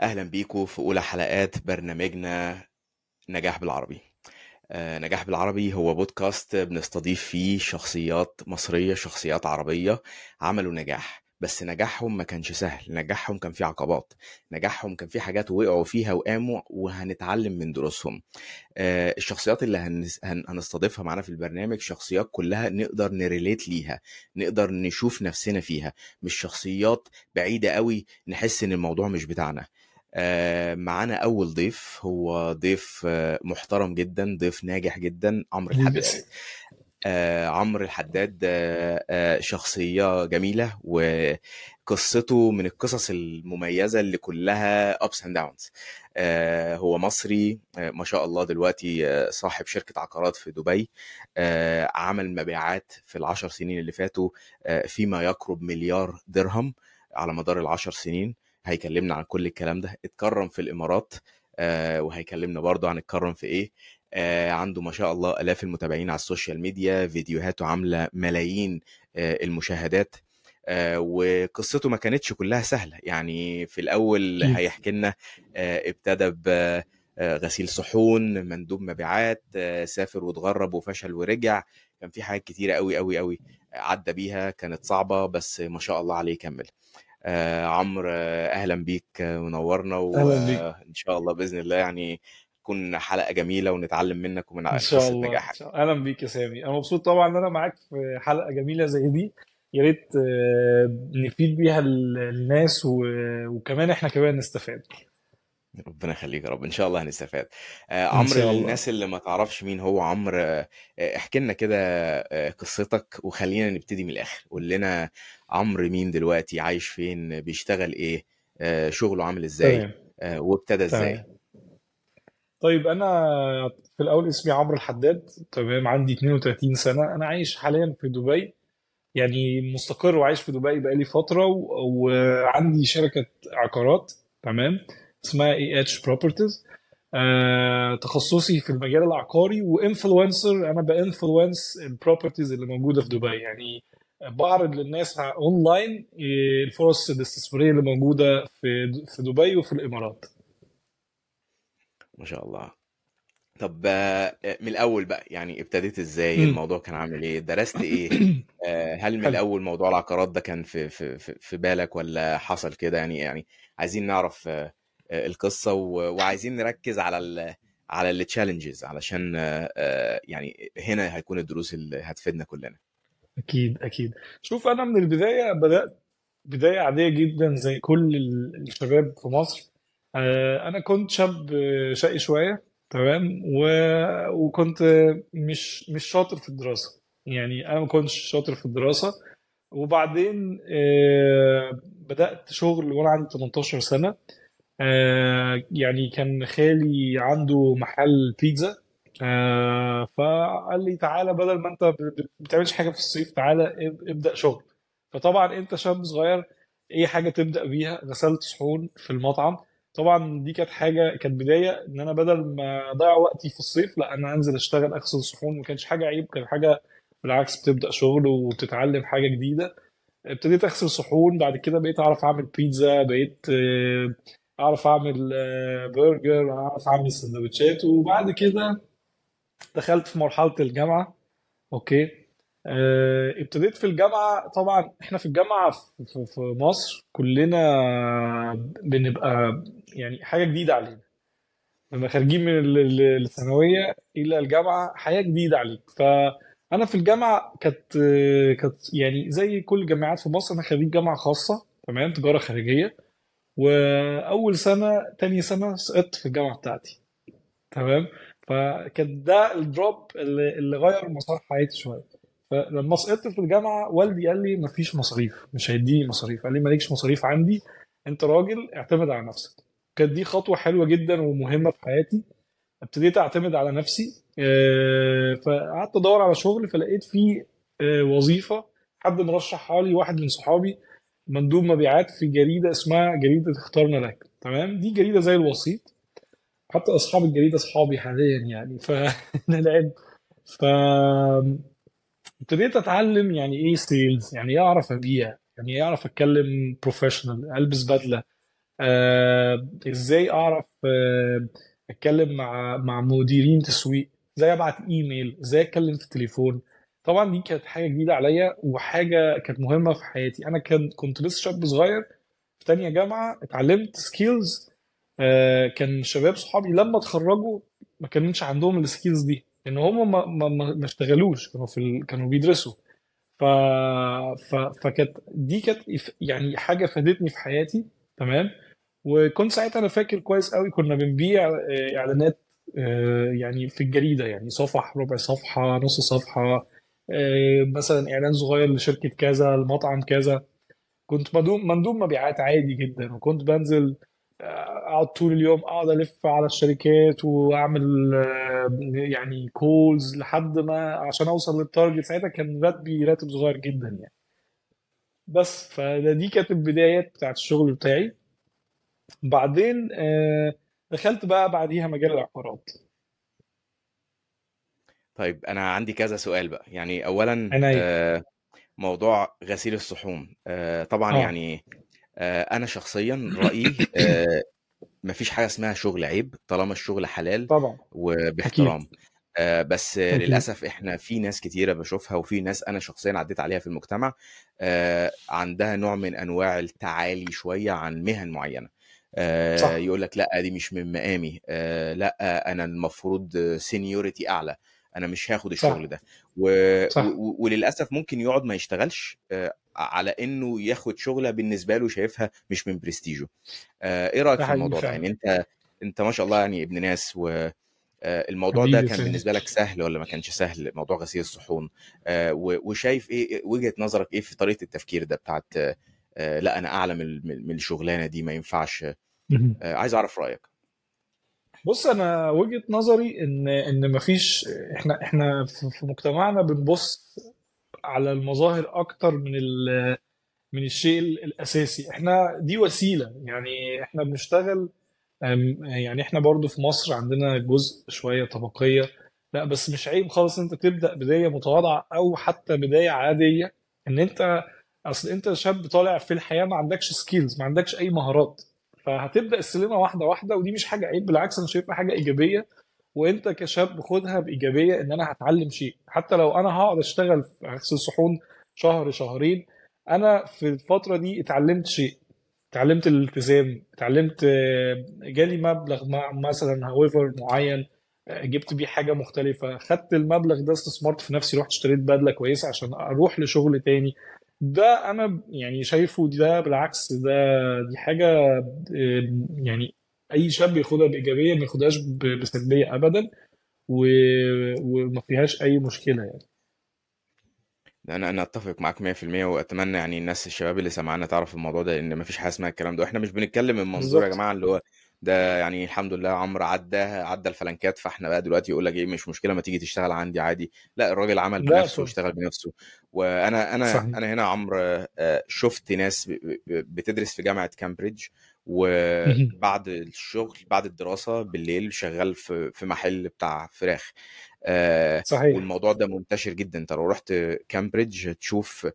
أهلا بيكم في أولى حلقات برنامجنا نجاح بالعربي. آه، نجاح بالعربي هو بودكاست بنستضيف فيه شخصيات مصرية شخصيات عربية عملوا نجاح. بس نجاحهم ما كانش سهل نجاحهم كان فيه عقبات. نجاحهم كان فيه حاجات وقعوا فيها وقاموا وهنتعلم من دروسهم. آه، الشخصيات اللي هنس- هن- هنستضيفها معانا في البرنامج شخصيات كلها نقدر نريليت ليها نقدر نشوف نفسنا فيها. مش شخصيات بعيدة قوي نحس إن الموضوع مش بتاعنا. آه، معانا أول ضيف هو ضيف آه، محترم جدا ضيف ناجح جدا عمرو الحداد. آه، عمرو الحداد آه، آه، شخصية جميلة وقصته من القصص المميزة اللي كلها and downs. آه، هو مصري ما شاء الله دلوقتي صاحب شركة عقارات في دبي. عمل مبيعات في العشر سنين اللي فاتوا فيما يقرب مليار درهم على مدار العشر سنين. هيكلمنا عن كل الكلام ده اتكرم في الإمارات آه، وهيكلمنا برضه عن اتكرم في إيه؟ آه، عنده ما شاء الله آلاف المتابعين على ال social media فيديوهاته عاملة ملايين آه، المشاهدات وقصته ما كانتش كلها سهلة. يعني في الأول أكيد. هيحكي لنا ابتدى بغسيل صحون مندوب مبيعات سافر واتغرب وفشل ورجع. كان في حاجات كتيرة قوي قوي قوي عدى بيها كانت صعبة بس ما شاء الله عليه كمل آه، عمرو آه، أهلا بيك آه، منورنا أهلا بيك. وإن شاء الله بإذن الله يعني تكون حلقة جميلة ونتعلم منك ومن إن شاء الله نجاحك. أهلا بيك يا سامي. أنا مبسوط طبعا إن أنا معاك في حلقة جميلة زي دي. يا ريت آه، نفيد بيها ال- الناس وكمان إحنا كمان نستفاد. ربنا يخليك يا رب. إن شاء الله هنستفاد. آه، إن عمرو شاء الله. للناس اللي ما تعرفش مين هو عمرو آه، احكي لنا كده آه، قصتك وخلينا نبتدي من الآخر. قول لنا عمرو مين دلوقتي؟ عايش فين؟ بيشتغل إيه؟ شغله عامل إزاي؟ تمام. وابتدى إزاي؟ تمام. طيب أنا في الأول اسمي عمرو الحداد. تمام عندي 32 سنة. أنا عايش حاليا في دبي. يعني مستقر وعايش في دبي بقالي فترة و- وعندي شركة عقارات. تمام. اسمها AH Properties تخصصي في المجال العقاري و influencer أنا ب influence ال properties اللي موجودة في دبي. يعني بعرض للناس اونلاين آه، الفرص الاستثمارية اللي موجودة في في دبي وفي الإمارات. ما شاء الله. طب آه، من الأول بقى يعني ابتديت امم الموضوع كان عامل إيه؟ درست إيه؟ آه، هل من حلو. الأول موضوع العقارات ده كان في في في بالك ولا حصل كده؟ يعني يعني عايزين نعرف آه، القصة و- وعايزين نركز على ال على التشالنجز علشان آه، يعني هنا هيكون الدروس اللي هتفيدنا كلنا. أكيد أكيد. شوف أنا من البداية بدأت بداية عادية جدا زي كل ال- الشباب في مصر. آه، أنا كنت شاب شقي شوية تمام؟ و... وكنت مش مش شاطر في الدراسة. يعني أنا ما كنتش شاطر في الدراسة. وبعدين بدأت شغل وأنا عندي 18 سنة. آه، يعني كان خالي عنده محل بيتزا. آه، فقال لي تعالى بدل ما انت ما بتعملش حاجة في الصيف تعالى اب- ابدأ شغل. فطبعا انت شاب صغير اي حاجة تبدأ بيها؟ غسلت صحون في المطعم. طبعا دي كانت حاجة كانت بداية إن أنا بدل ما أضيع وقتي في الصيف لا أنا أنزل أشتغل أغسل صحون. ما كانش حاجة عيب كان حاجة بالعكس بتبدأ شغل وبتتعلم حاجة جديدة. ابتديت أغسل صحون بعد كده بقيت أعرف أعمل بيتزا بقيت آه، أعرف أعمل آه، برجر أعرف أعمل سندوتشات. وبعد كده دخلت في مرحلة الجامعة. okay. آه، ابتديت في الجامعة. طبعا إحنا في الجامعة في في- مصر كلنا بنبقى يعني حاجة جديدة علينا. لما خارجين من ال- ال- الثانوية إلى الجامعة حياة جديدة عليك. فأنا في الجامعة كانت كانت يعني زي كل الجامعات في مصر أنا خريج جامعة خاصة تمام تجارة خارجية. وأول سنة تاني سنة سقطت في الجامعة بتاعتي. تمام؟ فكان ده الدروب اللي, اللي غير مسار حياتي شوية. فلما سقطت في الجامعة والدي قال لي مفيش مصاريف مش هيديني مصاريف. قال لي مالكش مصاريف عندي أنت راجل اعتمد على نفسك. كانت دي خطوة حلوة جدا ومهمة في حياتي. ابتديت اعتمد على نفسي. آه، فقعدت ادور على شغل فلقيت في آه، وظيفة. حد مرشحها لي واحد من صحابي مندوب مبيعات في جريدة اسمها جريدة اخترنا لك. تمام؟ دي جريدة زي الوسيط. حتى أصحاب الجريدة أصحابي حاليا يعني فنلعب ف ابتديت أتعلم يعني إيه sales يعني إيه أعرف أبيع يعني إيه أعرف أتكلم professional ألبس بدلة. آه، إزاي أعرف آه، أتكلم مع مع مديرين تسويق إزاي أبعت إيميل إزاي أتكلم في التليفون. طبعا دي كانت حاجة جديدة عليا وحاجة كانت مهمة في حياتي. أنا كان كنت لسه شاب صغير في تانية جامعة اتعلمت skills كان شباب صحابي لما اتخرجوا ما كانش عندهم ال skills دي ان هم ما ما ما اشتغلوش كانوا في ال... كانوا بيدرسوا. ف... ف... فكانت دي كانت يعني حاجة فادتني في حياتي تمام؟ وكنت ساعتها أنا فاكر كويس قوي كنا بنبيع آه، إعلانات آه، يعني في الجريدة يعني صفح ربع صفحة نص صفحة. آه، مثلا إعلان صغير لشركة كذا المطعم كذا. كنت مندوب مبيعات عادي جدا وكنت بنزل آه، أقعد طول اليوم أقعد ألف على الشركات وأعمل آه، يعني calls لحد ما عشان أوصل لل target ساعتها كان راتبي راتب صغير جدا يعني. بس فدي كانت البدايات بتاعت الشغل بتاعي. بعدين آه، دخلت بقى بعديها مجال العقارات. طيب أنا عندي كذا سؤال بقى يعني اولا عناية آه، موضوع غسيل الصحون طبعا آه. يعني أنا شخصيا رأيي آه، مفيش حاجة اسمها شغل عيب طالما الشغل حلال طبعا وباحترام بس أكيد. للأسف إحنا في ناس كتيرة بشوفها وفي ناس أنا شخصيا عديت عليها في المجتمع عندها نوع من أنواع التعالي شوية عن مهن معينة صح. يقول لك لأ دي مش من مقامي لأ أنا المفروض سينيورتي أعلى أنا مش هاخد الشغل ده. و... صح. و... وللأسف ممكن يقعد ما يشتغلش آه، على إنه ياخد شغلة بالنسبة له شايفها مش من برستيجه. آه، إيه رأيك ده في الموضوع ده؟ يعني أنت أنت ما شاء الله يعني ابن ناس و آه، الموضوع ده كان سامي بالنسبة لك سهل ولا ما كانش سهل؟ موضوع غسيل الصحون وشايف إيه وجهة نظرك إيه في طريقة التفكير ده بتاعت لأ أنا أعلى من الشغلانة دي ما ينفعش. عايز أعرف رأيك. بص أنا وجهة نظري إن إن مفيش إحنا إحنا في مجتمعنا بنبص على المظاهر أكتر من من الشيء الأساسي. إحنا دي وسيلة. يعني إحنا بنشتغل يعني إحنا برضو في مصر عندنا جزء شوية طبقية. لا بس مش عيب خالص أنت تبدأ بداية متواضعة أو حتى بداية عادية. إن أنت أصل أنت شاب طالع في الحياة ما عندكش سكيلز ما عندكش أي مهارات. فهتبدأ السلمة واحدة واحدة ودي مش حاجة عيب بالعكس أنا شايفها حاجة إيجابية. وأنت كشاب خدها بإيجابية إن أنا هتعلم شيء. حتى لو أنا هقعد أشتغل في اغسل صحون شهر شهرين أنا في الفترة دي اتعلمت شيء. اتعلمت الالتزام اتعلمت آه، جالي مبلغ مثلا هاويفر معين آه، جبت بيه حاجة مختلفة. خدت المبلغ ده استثمرت في نفسي رحت اشتريت بدلة كويسة عشان أروح لشغل تاني. ده أنا يعني شايفه ده بالعكس ده دي حاجة يعني أي شاب ياخدها بإيجابية ما ياخدهاش بسلبية ابدا و... وما فيهاش أي مشكلة يعني. أنا أنا أتفق معاك 100% وأتمنى يعني الناس الشباب اللي سمعنا تعرف الموضوع ده إن مفيش حاجة اسمها الكلام ده. وإحنا مش بنتكلم من منظور يا بالظبط. جماعة اللي هو ده يعني الحمد لله عمرو عدى عدى الفلنكات فاحنا بقى دلوقتي يقول لك إيه مش مشكلة ما تيجي تشتغل عندي عادي. لا الراجل عمل بنفسه واشتغل بنفسه. وأنا أنا صحيح. أنا هنا عمرو آه، شفت ناس بتدرس في جامعة كامبريدج. وبعد الشغل بعد الدراسة بالليل شغال في في محل بتاع فراخ. آه، صحيح. والموضوع ده منتشر جدا. انت لو رحت كامبريدج هتشوف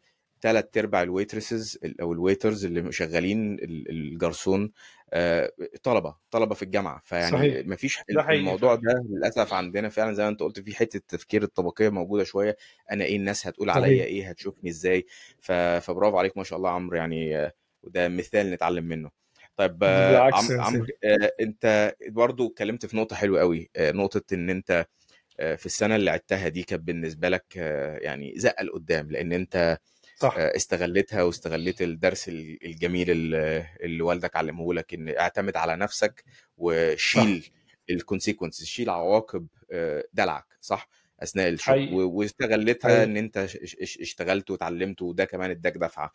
تلات أرباع ال waitresses أو ال waiters اللي شغالين ال- الجرسون آه، طلبة طلبة في الجامعة. فيعني صحيح. مفيش ده الموضوع ده للأسف عندنا. فعلا زي ما أنت قلت في حتة التفكير الطبقية موجودة شوية. أنا إيه الناس هتقول عليا؟ إيه؟ هتشوفني إزاي؟ فبرافو عليك ما شاء الله عمرو. يعني آه، وده مثال نتعلم منه. طيب آه، بالعكس عم عمرو أنت برضو اتكلمت في نقطة حلوة قوي نقطة إن أنت في السنة اللي عدتها دي كانت بالنسبة لك يعني زقة لقدام. لأن أنت صح. آه، استغلتها واستغليت الدرس ال- الجميل اللي والدك علمه لك إن اعتمد على نفسك وشيل ال consequence شيل عواقب آه، دلعك صح؟ أثناء الشغل. حقيقي. واستغلتها حقيقي. أنت ش- ش- اشتغلت وتعلمت وده كمان اداك دفعة.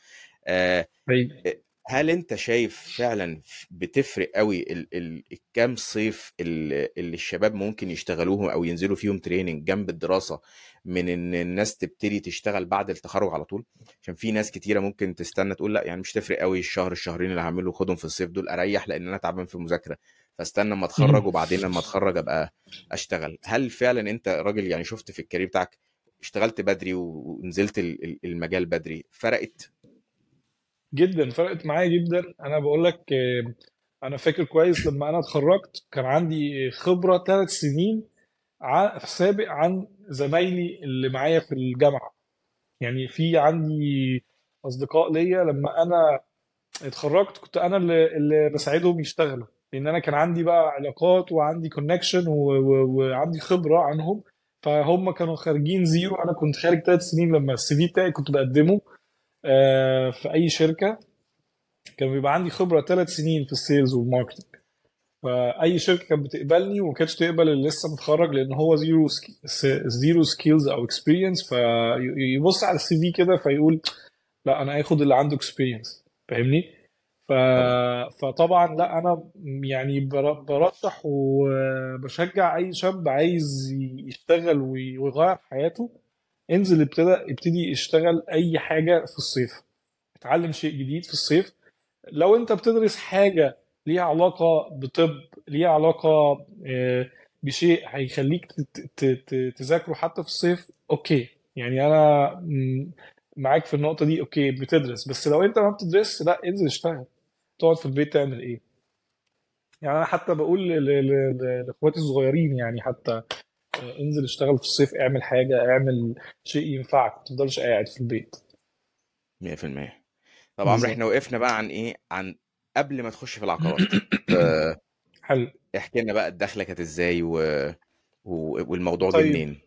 آه، حقيقي. هل أنت شايف فعلا بتفرق قوي ال ال الكام صيف ال- اللي الشباب ممكن يشتغلوهم أو ينزلوا فيهم training جنب الدراسة من إن الناس تبتدي تشتغل بعد التخرج على طول. عشان في ناس كتيرة ممكن تستنى تقول لا يعني مش تفرق قوي الشهر الشهرين اللي هعمله خدهم في الصيف دول أريح لأن أنا تعبان في المذاكرة. فاستنى أما أتخرج. وبعدين لما أتخرج أبقى أشتغل. هل فعلا أنت راجل يعني شفت في الكارير بتاعك اشتغلت بدري ونزلت ال- ال- المجال بدري فرقت؟ جدا فرقت معايا جدا. أنا بقول لك آه، أنا فاكر كويس لما أنا اتخرجت كان عندي خبرة ثلاث سنين ع- سابق عن زمايلي اللي معايا في الجامعة. يعني في عندي أصدقاء ليا لما أنا اتخرجت كنت أنا اللي, اللي بساعدهم يشتغلوا. لأن أنا كان عندي بقى علاقات وعندي connection وعندي خبرة عنهم. فهم كانوا خارجين zero. أنا كنت خارج ثلاث سنين لما ال CV بتاعي كنت بقدمه آه، في أي شركة. كان بيبقى عندي خبرة ثلاث سنين في ال sales وال marketing فأي شركة كانت بتقبلني وما كانتش تقبل اللي لسه متخرج لأن هو zero zero skills أو experience فيبص على ال CV كده فيقول لا أنا هاخد اللي عنده experience فاهمني؟ ف... طبعا فطبعا لا أنا يعني بر- برشح وبشجع أي شاب عايز يشتغل وي- ويغير حياته انزل ابتدى ابتدي اشتغل أي حاجة في الصيف. اتعلم شيء جديد في الصيف. لو أنت بتدرس حاجة ليها علاقة بطب ليها علاقة آه، بشيء هيخليك تذاكره حتى في الصيف okay. يعني أنا معاك في النقطة دي okay بتدرس. بس لو أنت ما بتدرس لا انزل اشتغل. تقعد في البيت تعمل إيه؟ يعني أنا حتى بقول لإخواتي الصغيرين يعني حتى آه، انزل اشتغل في الصيف اعمل حاجة اعمل شيء ينفعك ما تفضلش قاعد في البيت. 100% طب عمرو إحنا وقفنا بقى عن إيه؟ عن قبل ما تخش في العقارات. حلو. احكي لنا بقى الدخلة كانت إزاي و... و... والموضوع طيب. منين.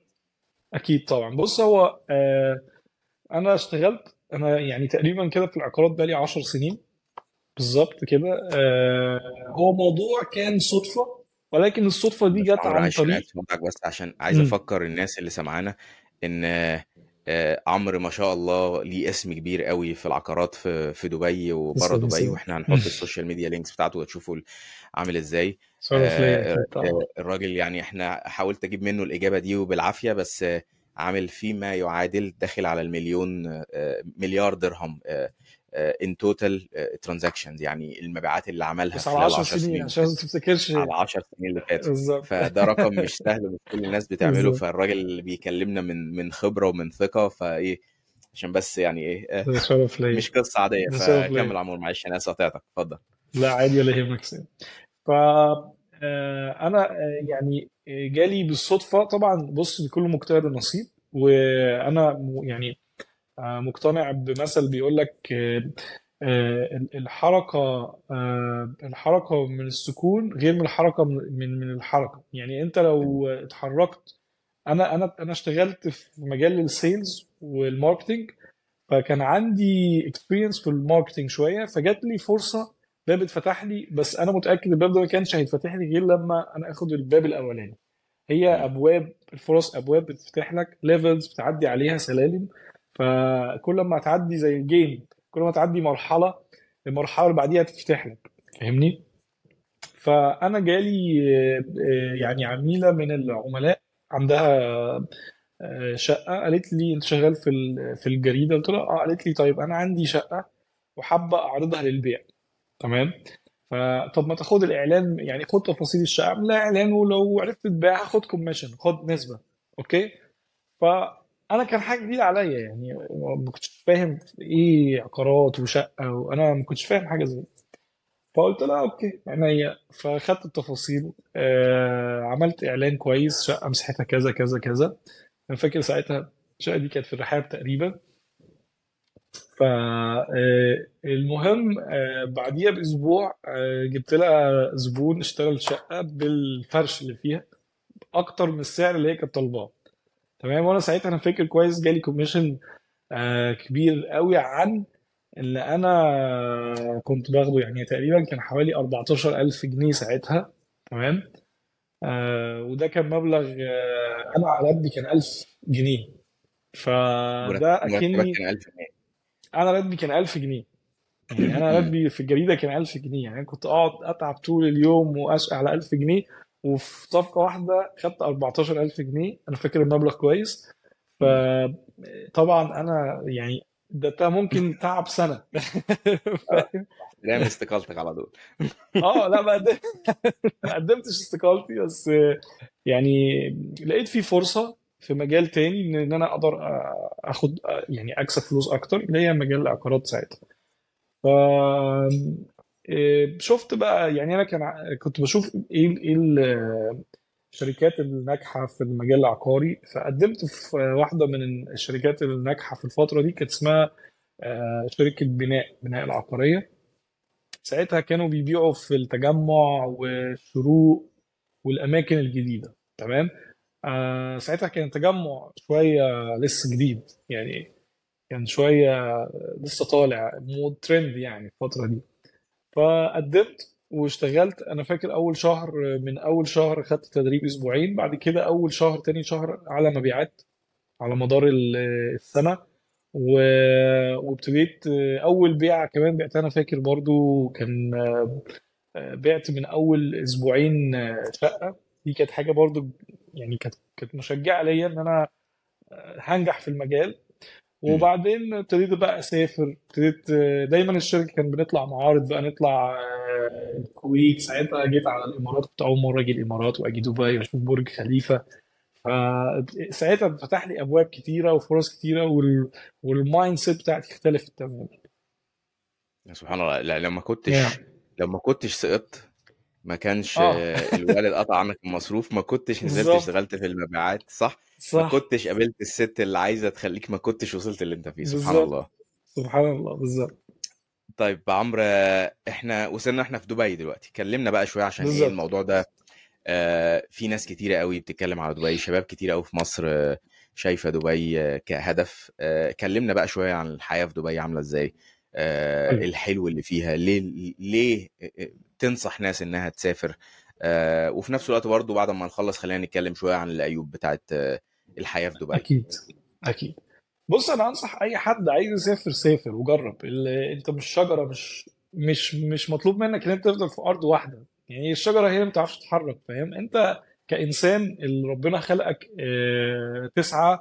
أكيد طبعا. بص هو آه أنا اشتغلت أنا يعني تقريبا كده في العقارات بقالي 10 سنين. بالظبط كده آه هو موضوع كان صدفة ولكن الصدفة دي جت عن طريق بس عشان عايز. أفكر الناس اللي سمعانا إن عمرو ما شاء الله ليه اسم كبير قوي في العقارات في في دبي وبره دبي وإحنا هنحط ال social media links بتاعته وتشوفوا عامل إزاي. آه، آه، الراجل يعني إحنا حاولت أجيب منه الإجابة دي وبالعافية بس آه، عامل فيما يعادل داخل على المليون آه، مليار درهم in total transactions يعني المبيعات اللي عملها بس على خلال 10 10 سنين سنين. عشان ما تفتكرش. على 10 سنين اللي فاتوا. فده رقم مش سهل مش كل الناس بتعمله فالراجل اللي بيكلمنا من من خبرة ومن ثقة فإيه عشان بس يعني إيه آه، مش قصة عادية. فكمل عمور معلش أنا آسف قطعتك. اتفضل. لا عادي ولا يهمك ف آه، أنا آه، يعني جالي بالصدفة طبعا بص لكل مجتهد نصيب وأنا يعني مقتنع بمثل بيقول لك آه، آه، الحركة آه، الحركة من السكون غير من الحركة من من الحركة يعني انت لو اتحركت أنا أنا أنا اشتغلت في مجال ال sales وال marketing فكان عندي experience في ال marketing شوية فجات لي فرصة باب اتفتح لي بس أنا متأكد الباب ده ما كانش هيتفتح لي غير لما أنا آخد الباب الأولاني هي. أبواب الفرص أبواب بتفتح لك levels بتعدي عليها سلالم فكل ما تعدي زي الجيم كل ما تعدي مرحلة المرحلة اللي بعديها تفتح لك. فاهمني؟ فأنا جالي آه، يعني عميلة من العملاء عندها آه، شقة قالت لي أنت شغال في في الجريدة؟ قلت لها آه قالت لي طيب أنا عندي شقة وحابة أعرضها للبيع. تمام؟ فطب ما تاخد الإعلان يعني خد تفاصيل الشقة. اعمل لها إعلان ولو عرفت تبيعها خد commission خد نسبة. okay؟ فانا كان حاجة جديدة عليا يعني ما كنتش فاهم إيه عقارات وشقة وأنا ما كنتش فاهم حاجة زي. فقلت لها okay عينيا فاخدت التفاصيل آه عملت إعلان كويس شقة مساحتها كذا كذا كذا. أنا فاكر ساعتها الشقة دي كانت في الرحاب تقريبا. فالمهم بعديها بأسبوع آه، جبت لها زبون اشترى الشقه بالفرش اللي فيها أكتر من السعر اللي هي كانت طالباه. تمام. وأنا ساعتها أنا فاكر كويس جالي commission كبير قوي عن اللي أنا كنت باخده. يعني تقريبا كان حوالي 14000 جنيه ساعتها. تمام. آه وده كان مبلغ آه أنا على قدي كان 1000 جنيه. فده أكني كان 1000 جنيه. أنا راتبي كان 1000 جنيه. يعني أنا راتبي في الجريدة كان 1000 جنيه. يعني كنت اقعد اتعب طول اليوم واشقى على 1000 جنيه. وفي صفقة واحدة خدت 14000 جنيه. أنا فاكر المبلغ كويس. فطبعا أنا يعني ده ممكن تعب سنة. فاهم؟ رامي استقالتك على طول. آه لا ما قدم- ما قدمتش استقالتي بس يعني لقيت في فرصة في مجال تاني إن إن أنا أقدر أخد يعني أكسب فلوس أكتر اللي هي مجال العقارات ساعتها. ف شفت بقى يعني أنا كان كنت بشوف إيه إيه ال- الشركات الناجحة في المجال العقاري فقدمت في واحدة من الشركات الناجحة في الفترة دي كانت اسمها آه، شركة بناء بناء العقارية. ساعتها كانوا بيبيعوا في التجمع والشروق والأماكن الجديدة تمام؟ آه ساعتها كان التجمع شوية لسه جديد يعني كان شوية لسه طالع مو ترند يعني الفترة دي. فقدمت واشتغلت. أنا فاكر أول شهر من أول شهر خدت تدريب أسبوعين بعد كده أول شهر تاني شهر على مبيعات على مدار ال- السنة. و- وابتديت أول بيعة كمان بعتها أنا فاكر برضو كان بعت من أول أسبوعين شقة. دي كانت حاجة برضو يعني كانت كانت مشجعة ليا إن أنا هنجح في المجال. وبعدين ابتديت بقى أسافر. ابتديت دايما الشركة كان بنطلع معارض بقى نطلع آه، الكويت. ساعتها جيت على الإمارات كنت أول مرة أجي الإمارات وأجي دبي وأشوف برج خليفة. فساعتها فتح لي أبواب كتيرة وفرص كتيرة وال... وال mindset بتاعتي اختلفت تماما. سبحان الله. لا لما كنتش لما كنتش سقطت ما كانش آه، الوالد قطع عنك المصروف ما كنتش نزلت بالظبط اشتغلت في المبيعات صح؟ ما صح. كنتش قابلت الست اللي عايزة تخليك ما كنتش وصلت اللي انت فيه سبحان بالظبط الله. سبحان الله بالظبط طيب عمرو إحنا وصلنا إحنا في دبي دلوقتي كلمنا بقى شوية عشان إيه بالظبط الموضوع ده. آه، في ناس كتيرة قوي بتتكلم على دبي شباب كتيرة قوي في مصر آه، شايفة دبي آه، كهدف. آه، كلمنا بقى شوية عن الحياة في دبي عاملة إزاي آه، حلو. الحلو اللي فيها ليه ليه آه، تنصح ناس إنها تسافر آه، وفي نفس الوقت برضو بعد ما نخلص خلينا نتكلم شوية عن العيوب بتاعت آه، الحياة في دبي. أكيد أكيد. بص أنا أنصح أي حد عايز يسافر سافر وجرب. أنت مش شجرة مش مش مش مطلوب منك إن أنت تفضل في أرض واحدة. يعني الشجرة هي اللي ما بتعرفش تتحرك فاهم؟ أنت كإنسان اللي ربنا خلقك آه، تسعى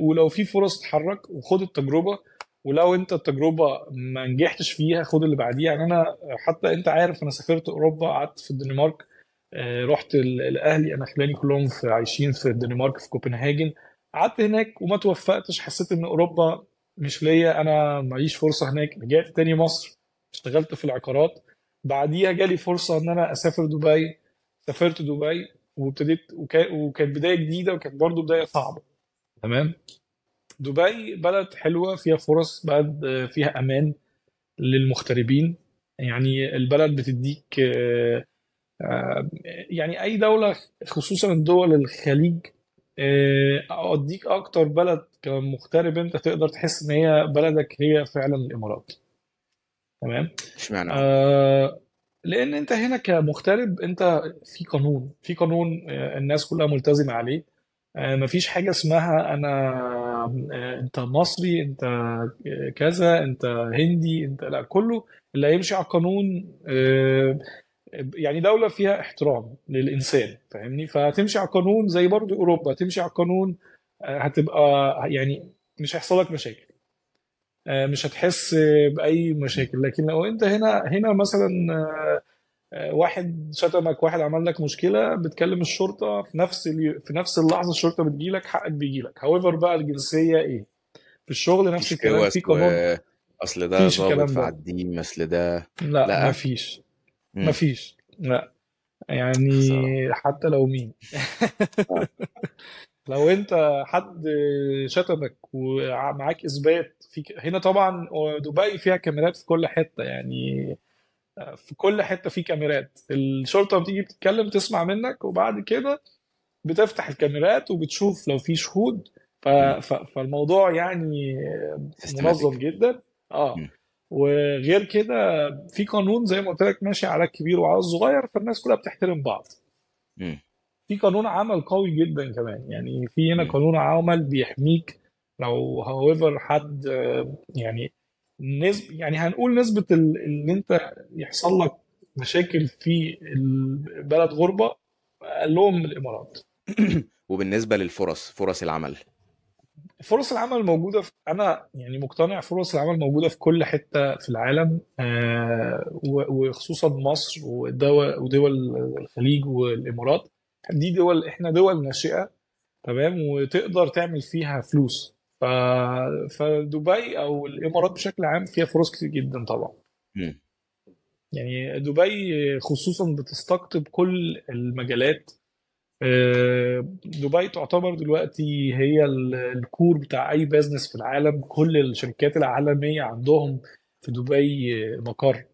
ولو في فرص تتحرك وخد التجربة ولو انت التجربة ما نجحتش فيها خد اللي بعديها. يعني أنا حتى أنت عارف أنا سافرت أوروبا قعدت في الدنمارك آه، رحت ال- الأهلي. أنا خلاني كلهم في عايشين في الدنمارك في كوبنهاجن. قعدت هناك وما توفقتش. حسيت إن أوروبا مش ليا أنا معيش فرصة هناك. رجعت تاني مصر اشتغلت في العقارات. بعديها جالي فرصة إن أنا أسافر دبي. سافرت دبي وابتديت وكا- وكانت بداية جديدة وكانت برضو بداية صعبة. تمام؟ دبي بلد حلوة فيها فرص بلد آه، فيها أمان للمغتربين. يعني البلد بتديك آه، آه، يعني أي دولة خصوصا دول الخليج أوديك أكتر بلد كمغترب أنت تقدر تحس إن هي بلدك هي فعلا الإمارات. تمام؟ اشمعنى؟ آه لأن أنت هنا كمغترب أنت في قانون في قانون الناس كلها ملتزمة عليه. مفيش حاجة اسمها أنا آه، أنت مصري أنت آه، كذا أنت هندي أنت لا كله اللي هيمشي على القانون آه، يعني دولة فيها احترام للإنسان فاهمني؟ فهتمشي على القانون زي برضو أوروبا هتمشي على القانون آه، هتبقى يعني مش هيحصل لك مشاكل. آه، مش هتحس بأي مشاكل. لكن لو أنت هنا هنا مثلا آه، آه، واحد شتمك واحد عمل لك مشكلة بتكلم الشرطة في نفس اليو... في نفس اللحظة الشرطة بتجيلك حقك بيجيلك هاويفر بقى الجنسية إيه؟ في الشغل نفس مفيش الكلام في قانون. واصل ده ظابط فعديه أصل ده لا لا. مفيش. امم مفيش. لا. يعني خسارة. حتى لو مين. آه. لو أنت حد شتمك ومعاك إثبات في هنا طبعا دبي فيها كاميرات في كل حتة. يعني في كل حتة في كاميرات. الشرطة بتيجي بتتكلم تسمع منك وبعد كده بتفتح الكاميرات وبتشوف لو في شهود. ف... ف... فالموضوع يعني منظم جدا. آه. وغير كده في قانون زي ما قلت لك ماشي على الكبير وعلى الصغير فالناس كلها بتحترم بعض. في قانون عمل قوي جدا كمان. يعني في هنا قانون عمل بيحميك لو هاويفر حد آه، يعني نسب يعني هنقول نسبة ال- ان انت يحصل لك مشاكل في البلد غربة أقلهم من الإمارات. وبالنسبة للفرص فرص العمل. فرص العمل موجودة في أنا يعني مقتنع فرص العمل موجودة في كل حتة في العالم آه، وخصوصا مصر ودول الخليج والإمارات. دي دول إحنا دول ناشئة تمام؟ وتقدر تعمل فيها فلوس. ف... فدبي أو الإمارات بشكل عام فيها فرص كتير جدا طبعا. امم يعني دبي خصوصا بتستقطب كل المجالات. آه، دبي تعتبر دلوقتي هي ال- ال core بتاع أي business في العالم. كل الشركات العالمية عندهم في دبي مقر.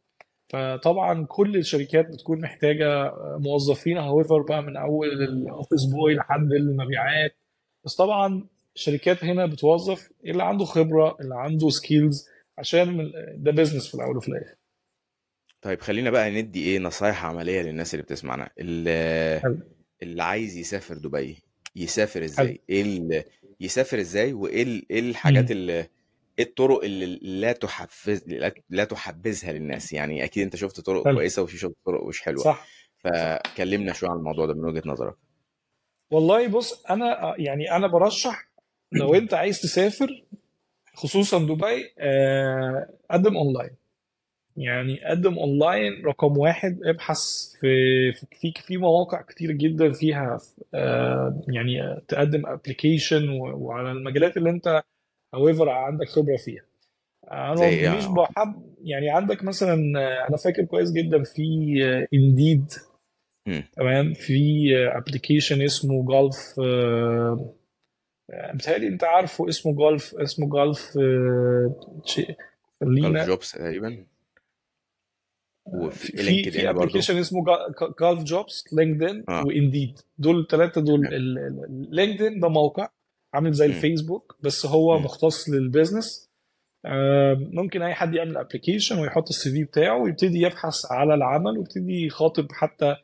فطبعا كل الشركات بتكون محتاجة موظفين. however بقى من أول ال office boy لحد المبيعات. بس طبعا الشركات هنا بتوظف اللي عنده خبرة اللي عنده skills عشان ده بيزنس في الأول وفي الآخر. طيب خلينا بقى ندي إيه نصايح عملية للناس اللي بتسمعنا. اللي, اللي عايز يسافر دبي يسافر إزاي؟ إيه ال... يسافر إزاي؟ وإيه. إيه الحاجات. اللي إيه الطرق اللي لا تحفز لا تحبذها للناس؟ يعني أكيد أنت شفت طرق حلو. كويسة وفي شفت طرق مش حلوة. صح. فكلمنا شوية عن الموضوع ده من وجهة نظرك. والله بص أنا يعني أنا برشح لو انت عايز تسافر خصوصا دبي آه، قدم أونلاين. يعني قدم أونلاين رقم واحد ابحث في في في مواقع كتير جدا فيها آه، يعني تقدم application وعلى المجالات اللي انت however عندك خبرة فيها. أنا زي إيه مش يا بحب يعني عندك مثلا آه، أنا فاكر كويس جدا في Indeed. تمام؟ في application اسمه Gulf بتهيألي انت عارفه اسمه Gulf اسمه Gulf آه، خلينا Jobs تقريبا. وفي في في ابلكيشن اسمه Gulf Jobs LinkedIn آه. و Indeed. دول الثلاثه دول LinkedIn ده موقع عامل زي. الفيسبوك بس هو مم. مختص لل business. آه، ممكن أي حد يعمل application ويحط ال CV بتاعه ويبتدي يبحث على العمل ويبتدي يخاطب حتى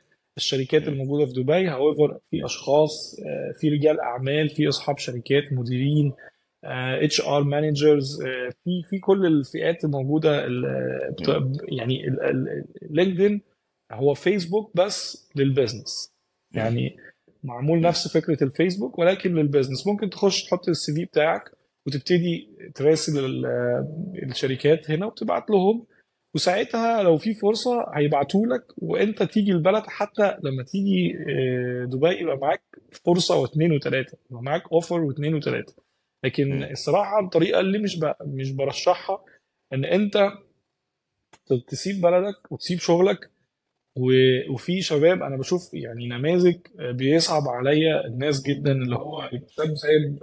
الشركات. الموجودة في دبي however في أشخاص آه، في رجال أعمال في أصحاب شركات مديرين HR managers في في كل الفئات الموجودة مم. يعني LinkedIn هو فيسبوك بس لل business. يعني معمول. نفس فكرة الفيسبوك ولكن لل business ممكن تخش تحط ال CV بتاعك وتبتدي تراسل ال- الشركات هنا وتبعت لهم وساعتها لو في فرصة هيبعتوا لك وانت تيجي البلد حتى لما تيجي آه، دبي يبقى معاك فرصة واثنين وثلاثه يبقى معاك اوفر واثنين وثلاثه لكن. الصراحة الطريقة اللي مش. مش برشحها ان انت تسيب بلدك وتسيب شغلك. وفي شباب أنا بشوف يعني نماذج بيصعب عليا الناس جدا اللي هو شاب سايب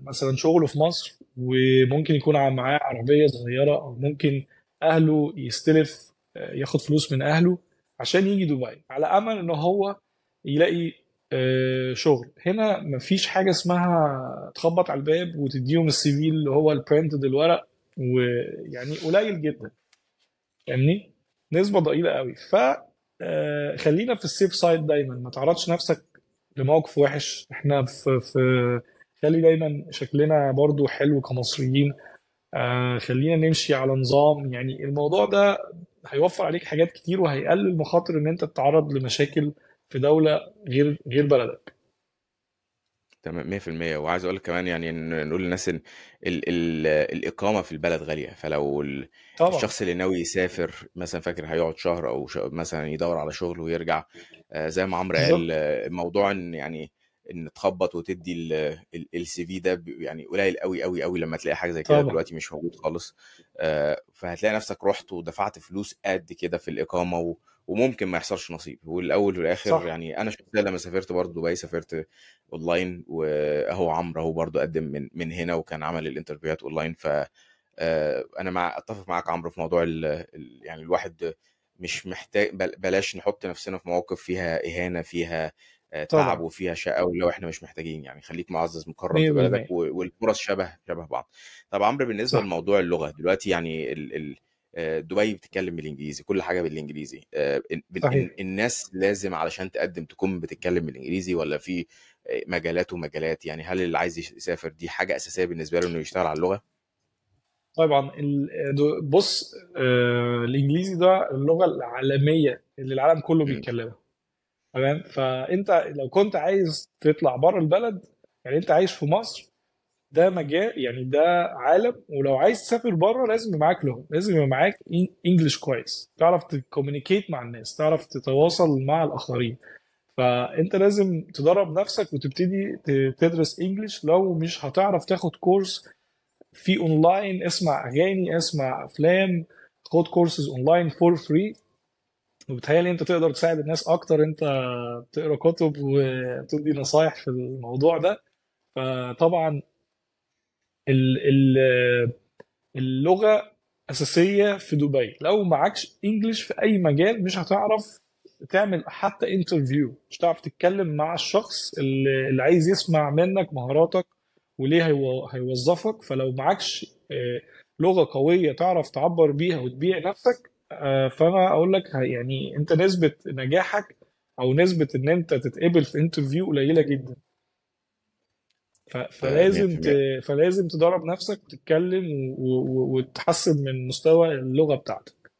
مثلا شغله في مصر وممكن يكون معاه عربية صغيرة أو ممكن أهله يستلف ياخد فلوس من أهله عشان يجي دبي على أمل إن هو يلاقي آه، شغل. هنا مفيش حاجة اسمها تخبط على الباب وتديهم ال CV اللي هو ال printed الورق ويعني قليل جدا. فاهمني؟ نسبة ضئيلة قوي. ف آه، خلينا في ال safe side دايما. ما تعرضش نفسك لموقف وحش. إحنا في في خلي دايما شكلنا برضو حلو كمصريين. آه خلينا نمشي على نظام. يعني الموضوع ده هيوفر عليك حاجات كتير وهيقلل مخاطر إن أنت تتعرض لمشاكل في دولة غير غير بلدك. تمام 100% وعايز أقول لك كمان يعني إن نقول للناس إن ال ال الإقامة في البلد غالية. فلو ال- طبعا. الشخص اللي ناوي يسافر مثلا فاكر هيقعد شهر أو ش... مثلا يدور على شغل ويرجع آه، زي ما عمرو بالظبط. قال آه، موضوع إن يعني إن تخبط وتدي ال CV ده يعني قليل قوي قوي قوي لما تلاقي حاجة زي كده طبعا. دلوقتي مش موجود خالص. فهتلاقي نفسك رحت ودفعت فلوس قد كده في الإقامة و... وممكن ما يحصلش نصيب. والأول والآخر صح. يعني أنا شخصيا لما سافرت برضه دبي سافرت اونلاين وأهو عمرو أهو برضه قدم من من هنا وكان عمل الانترفيوهات اونلاين ف أنا مع أتفق معاك عمرو في موضوع ال... ال- يعني الواحد مش محتاج بل- بلاش نحط نفسنا في مواقف فيها إهانة فيها تعب طبعا. وفيها شقه لو إحنا مش محتاجين يعني خليك معزز مكرم في بلدك 100% و- والفرص شبه شبه بعض. طب عمرو بالنسبة صح. لموضوع اللغة دلوقتي يعني ال... ال... آه، دبي بتتكلم بالإنجليزي كل حاجة بالإنجليزي آه، صحيح. الناس لازم علشان تقدم تكون بتتكلم بالإنجليزي ولا في آه، مجالات ومجالات؟ يعني هل اللي عايز يسافر دي حاجة أساسية بالنسبة له إنه يشتغل على اللغة؟ طبعا بص آه، الإنجليزي ده اللغة العالمية اللي العالم كله م- بيتكلمها. تمام؟ فأنت لو كنت عايز تطلع بره البلد يعني أنت عايش في مصر ده مجال يعني ده عالم ولو عايز تسافر بره لازم يبقى معاك لغة لازم يبقى معاك انجلش كويس تعرف تكومينيكيت مع الناس تعرف تتواصل مع الآخرين. فأنت لازم تدرب نفسك وتبتدي تدرس English لو مش هتعرف تاخد كورس في اونلاين اسمع أغاني اسمع أفلام تاخد courses online for free وبتهيألي انت تقدر تساعد الناس أكتر انت تقرا كتب وتدي نصايح في الموضوع ده. فطبعا ال- ال- اللغة أساسية في دبي. لو معكش English في أي مجال مش هتعرف تعمل حتى interview مش هتعرف تتكلم مع الشخص اللي, عايز يسمع منك مهاراتك وليه هيو- هيوظفك. فلو معكش آه، لغة قوية تعرف تعبر بيها وتبيع نفسك آه، فأنا أقول لك يعني أنت نسبة نجاحك أو نسبة إن أنت تتقبل في interview قليلة جدا. ف- فلازم ت... 100% فلازم تدرب نفسك وتتكلم و... و... وتحسن من مستوى اللغة بتاعتك.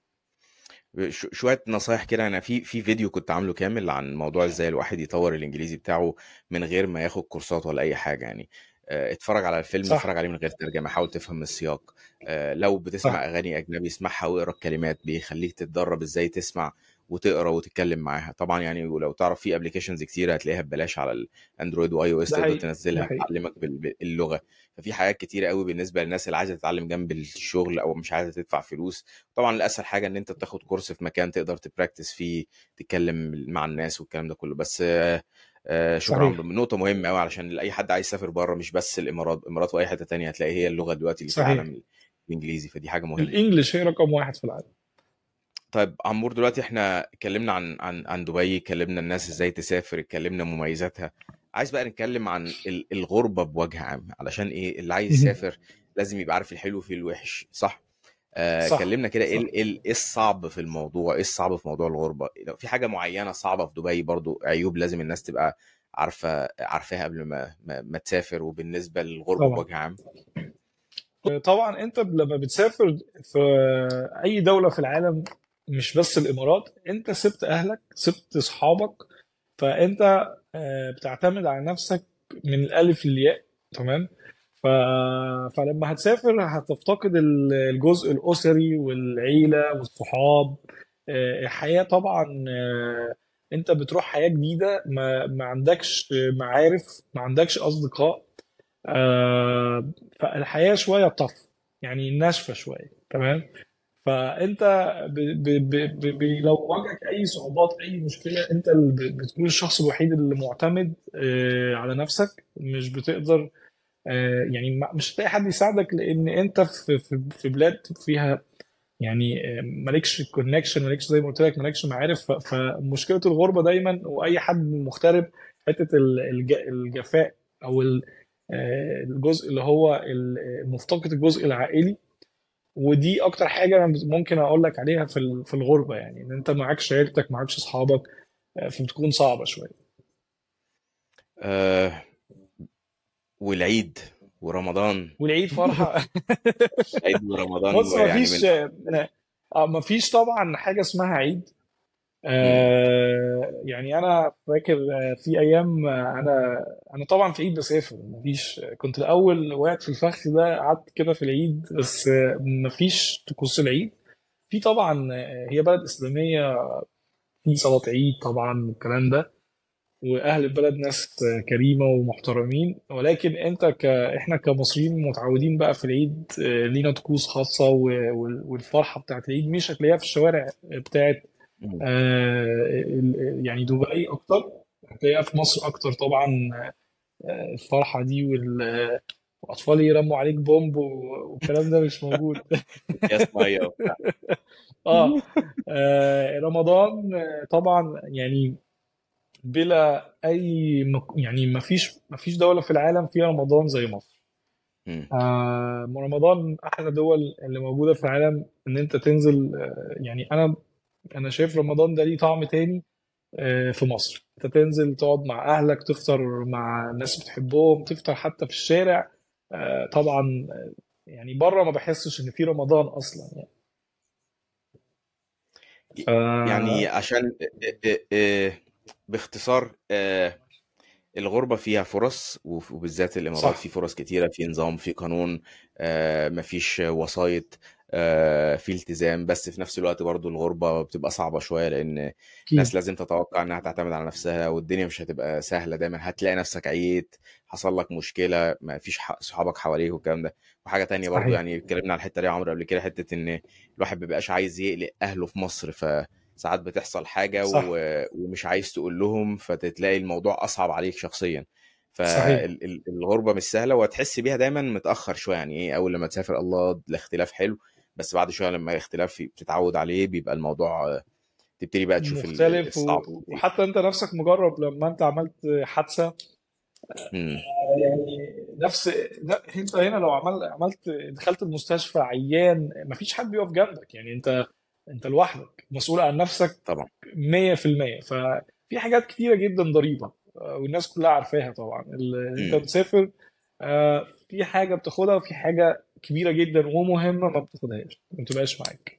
ش- شوية نصايح كده. أنا في في فيديو كنت عامله كامل عن موضوع إزاي الواحد يطور الإنجليزي بتاعه من غير ما ياخد كورسات ولا أي حاجة يعني. اتفرج على الفيلم صح. اتفرج عليه من غير ترجمة حاول تفهم السياق. آه، لو بتسمع صح. أغاني أجنبي اسمعها واقرأ الكلمات بيخليك تتدرب إزاي تسمع وتقرأ وتتكلم معاها. طبعا يعني ولو تعرف في applications كتير هتلاقيها ببلاش على الأندرويد و iOS تقدر تنزلها تعلمك باللغة ففي حاجات كتيرة قوي بالنسبة للناس اللي عايزة تتعلم جنب الشغل أو مش عايزة تدفع فلوس. طبعا الأسهل حاجة إن أنت بتاخد كورس في مكان تقدر تبراكتس فيه تتكلم مع الناس والكلام ده كله. بس آه، شكرا صحيح. نقطة مهمة قوي علشان اي حد عايز يسافر بره مش بس الإمارات الامارات وأي حتة تانية هتلاقي هي اللغة دلوقتي اللي في العالم الإنجليزي فدي حاجة مهمة. الإنجليش هي رقم واحد في العالم. طيب عمور دلوقتي إحنا اتكلمنا عن عن عن دبي اتكلمنا الناس إزاي تسافر اتكلمنا مميزاتها. عايز بقى نتكلم عن ال- الغربة بوجه عام علشان إيه؟ اللي عايز. يسافر لازم يبقى عارف الحلو في الوحش صح؟ آه صح كلمنا كده إيه ال- إيه ال- الصعب في الموضوع إيه الصعب في موضوع الغربة؟ لو في حاجة معينة صعبة في دبي برضو عيوب لازم الناس تبقى عارفة عارفاها قبل ما ما, ما تسافر وبالنسبة للغربة طبعا. بوجه عام. طبعا أنت لما بتسافر في أي دولة في العالم مش بس الإمارات أنت سبت أهلك سبت أصحابك فأنت آه، بتعتمد على نفسك من الألف للياء تمام؟ ف... فلما هتسافر هتفتقد ال- الجزء الأسري والعيلة والصحاب. آه، الحياة طبعا آه، أنت بتروح حياة جديدة ما, ما عندكش معارف ما عندكش أصدقاء. آه، فالحياة شوية طف يعني ناشفة شوية تمام؟ فأنت ب... ب... ب... ب... ب... لو واجهك أي صعوبات أي مشكلة أنت بتكون الشخص الوحيد اللي معتمد على نفسك مش بتقدر يعني ما- مش هتلاقي حد يساعدك لأن أنت في بلاد فيها يعني آه، مالكش connection مالكش زي ما قلت لك مالكش معارف فمشكلة الغربة دايما وأي حد مغترب حتة ال- الج- الجفاء أو آه، الجزء اللي هو مفتقد الجزء العائلي. ودي أكتر حاجة أنا ممكن أقول لك عليها في ال- في الغربة يعني إن أنت معكش عيلتك معكش أصحابك آه، فبتكون صعبة شوية. آه والعيد ورمضان. والعيد فرحة. العيد ورمضان بص يعني مفيش من آه، مفيش طبعا حاجة اسمها عيد. آه، يعني أنا فاكر آه، في أيام آه، أنا أنا طبعا في عيد بسافر مفيش. كنت الأول وقعت في الفخ ده قعدت كده في العيد بس مفيش طقوس العيد. في طبعا هي بلد إسلامية في صلاة عيد طبعا والكلام ده. وأهل البلد ناس كريمة ومحترمين ولكن أنت ك... إحنا كمصريين متعودين بقى في العيد آه، لينا طقوس خاصة والفرحة بتاعت العيد. مش هتلاقيها في الشوارع بتاعت. آه، يعني دبي أكتر هتلاقيها في مصر أكتر طبعا آه، الفرحة دي وال... وأطفال يرموا عليك بومب والكلام ده مش موجود. آه رمضان طبعا يعني بلا أي مك... يعني ما فيش ما فيش دولة في العالم فيها رمضان زي مصر. آه رمضان أحلى دول اللي موجودة في العالم إن أنت تنزل آه يعني أنا أنا شايف رمضان ده ليه طعم تاني آه في مصر. أنت تنزل تقعد مع أهلك تفطر مع ناس بتحبهم تفطر حتى في الشارع. آه طبعا آه، يعني بره ما بحسش إن في رمضان أصلا يعني. ف... يعني عشان آه، آه، باختصار آه، الغربة فيها فرص وبالذات الإمارات صح. في فرص كتيرة في نظام في قانون آه، مفيش وسايط آه، في التزام. بس في نفس الوقت برضو الغربة بتبقى صعبة شوية لأن أكيد. ناس لازم تتوقع إنها تعتمد على نفسها والدنيا مش هتبقى سهلة دايما. هتلاقي نفسك عييت حصل لك مشكلة ما فيش صحابك حواليك والكلام ده. وحاجة تانية برضو يعني اتكلمنا على الحتة دي يا عمرو قبل كده حتة إن الواحد مبيبقاش عايز يقلق أهله في مصر فساعات بتحصل حاجة صح. و... ومش عايز تقول لهم فتلاقي الموضوع أصعب عليك شخصيا. صحيح. فالغربة مش سهلة وهتحس بيها دايما متأخر شوية. يعني إيه؟ أول لما تسافر الله الاختلاف حلو. بس بعد شوية لما الاختلاف بتتعود عليه بيبقى الموضوع آه، تبتدي بقى تشوف مختلف الصعب و... فيه وحتى أنت نفسك مجرب لما أنت عملت حادثة. امم. يعني نفس لا أنت هنا لو عمل عملت دخلت المستشفى عيان مفيش حد بيقف جنبك. يعني أنت انت لوحدك مسؤول عن نفسك طبعا. 100% ففي حاجات كتيرة جدا ضريبة آه، والناس كلها عارفاها طبعا. ال- انت بتسافر آه، في حاجة بتاخدها وفي حاجة كبيرة جدا ومهمة ما بتاخدهاش ما بتبقاش معاك.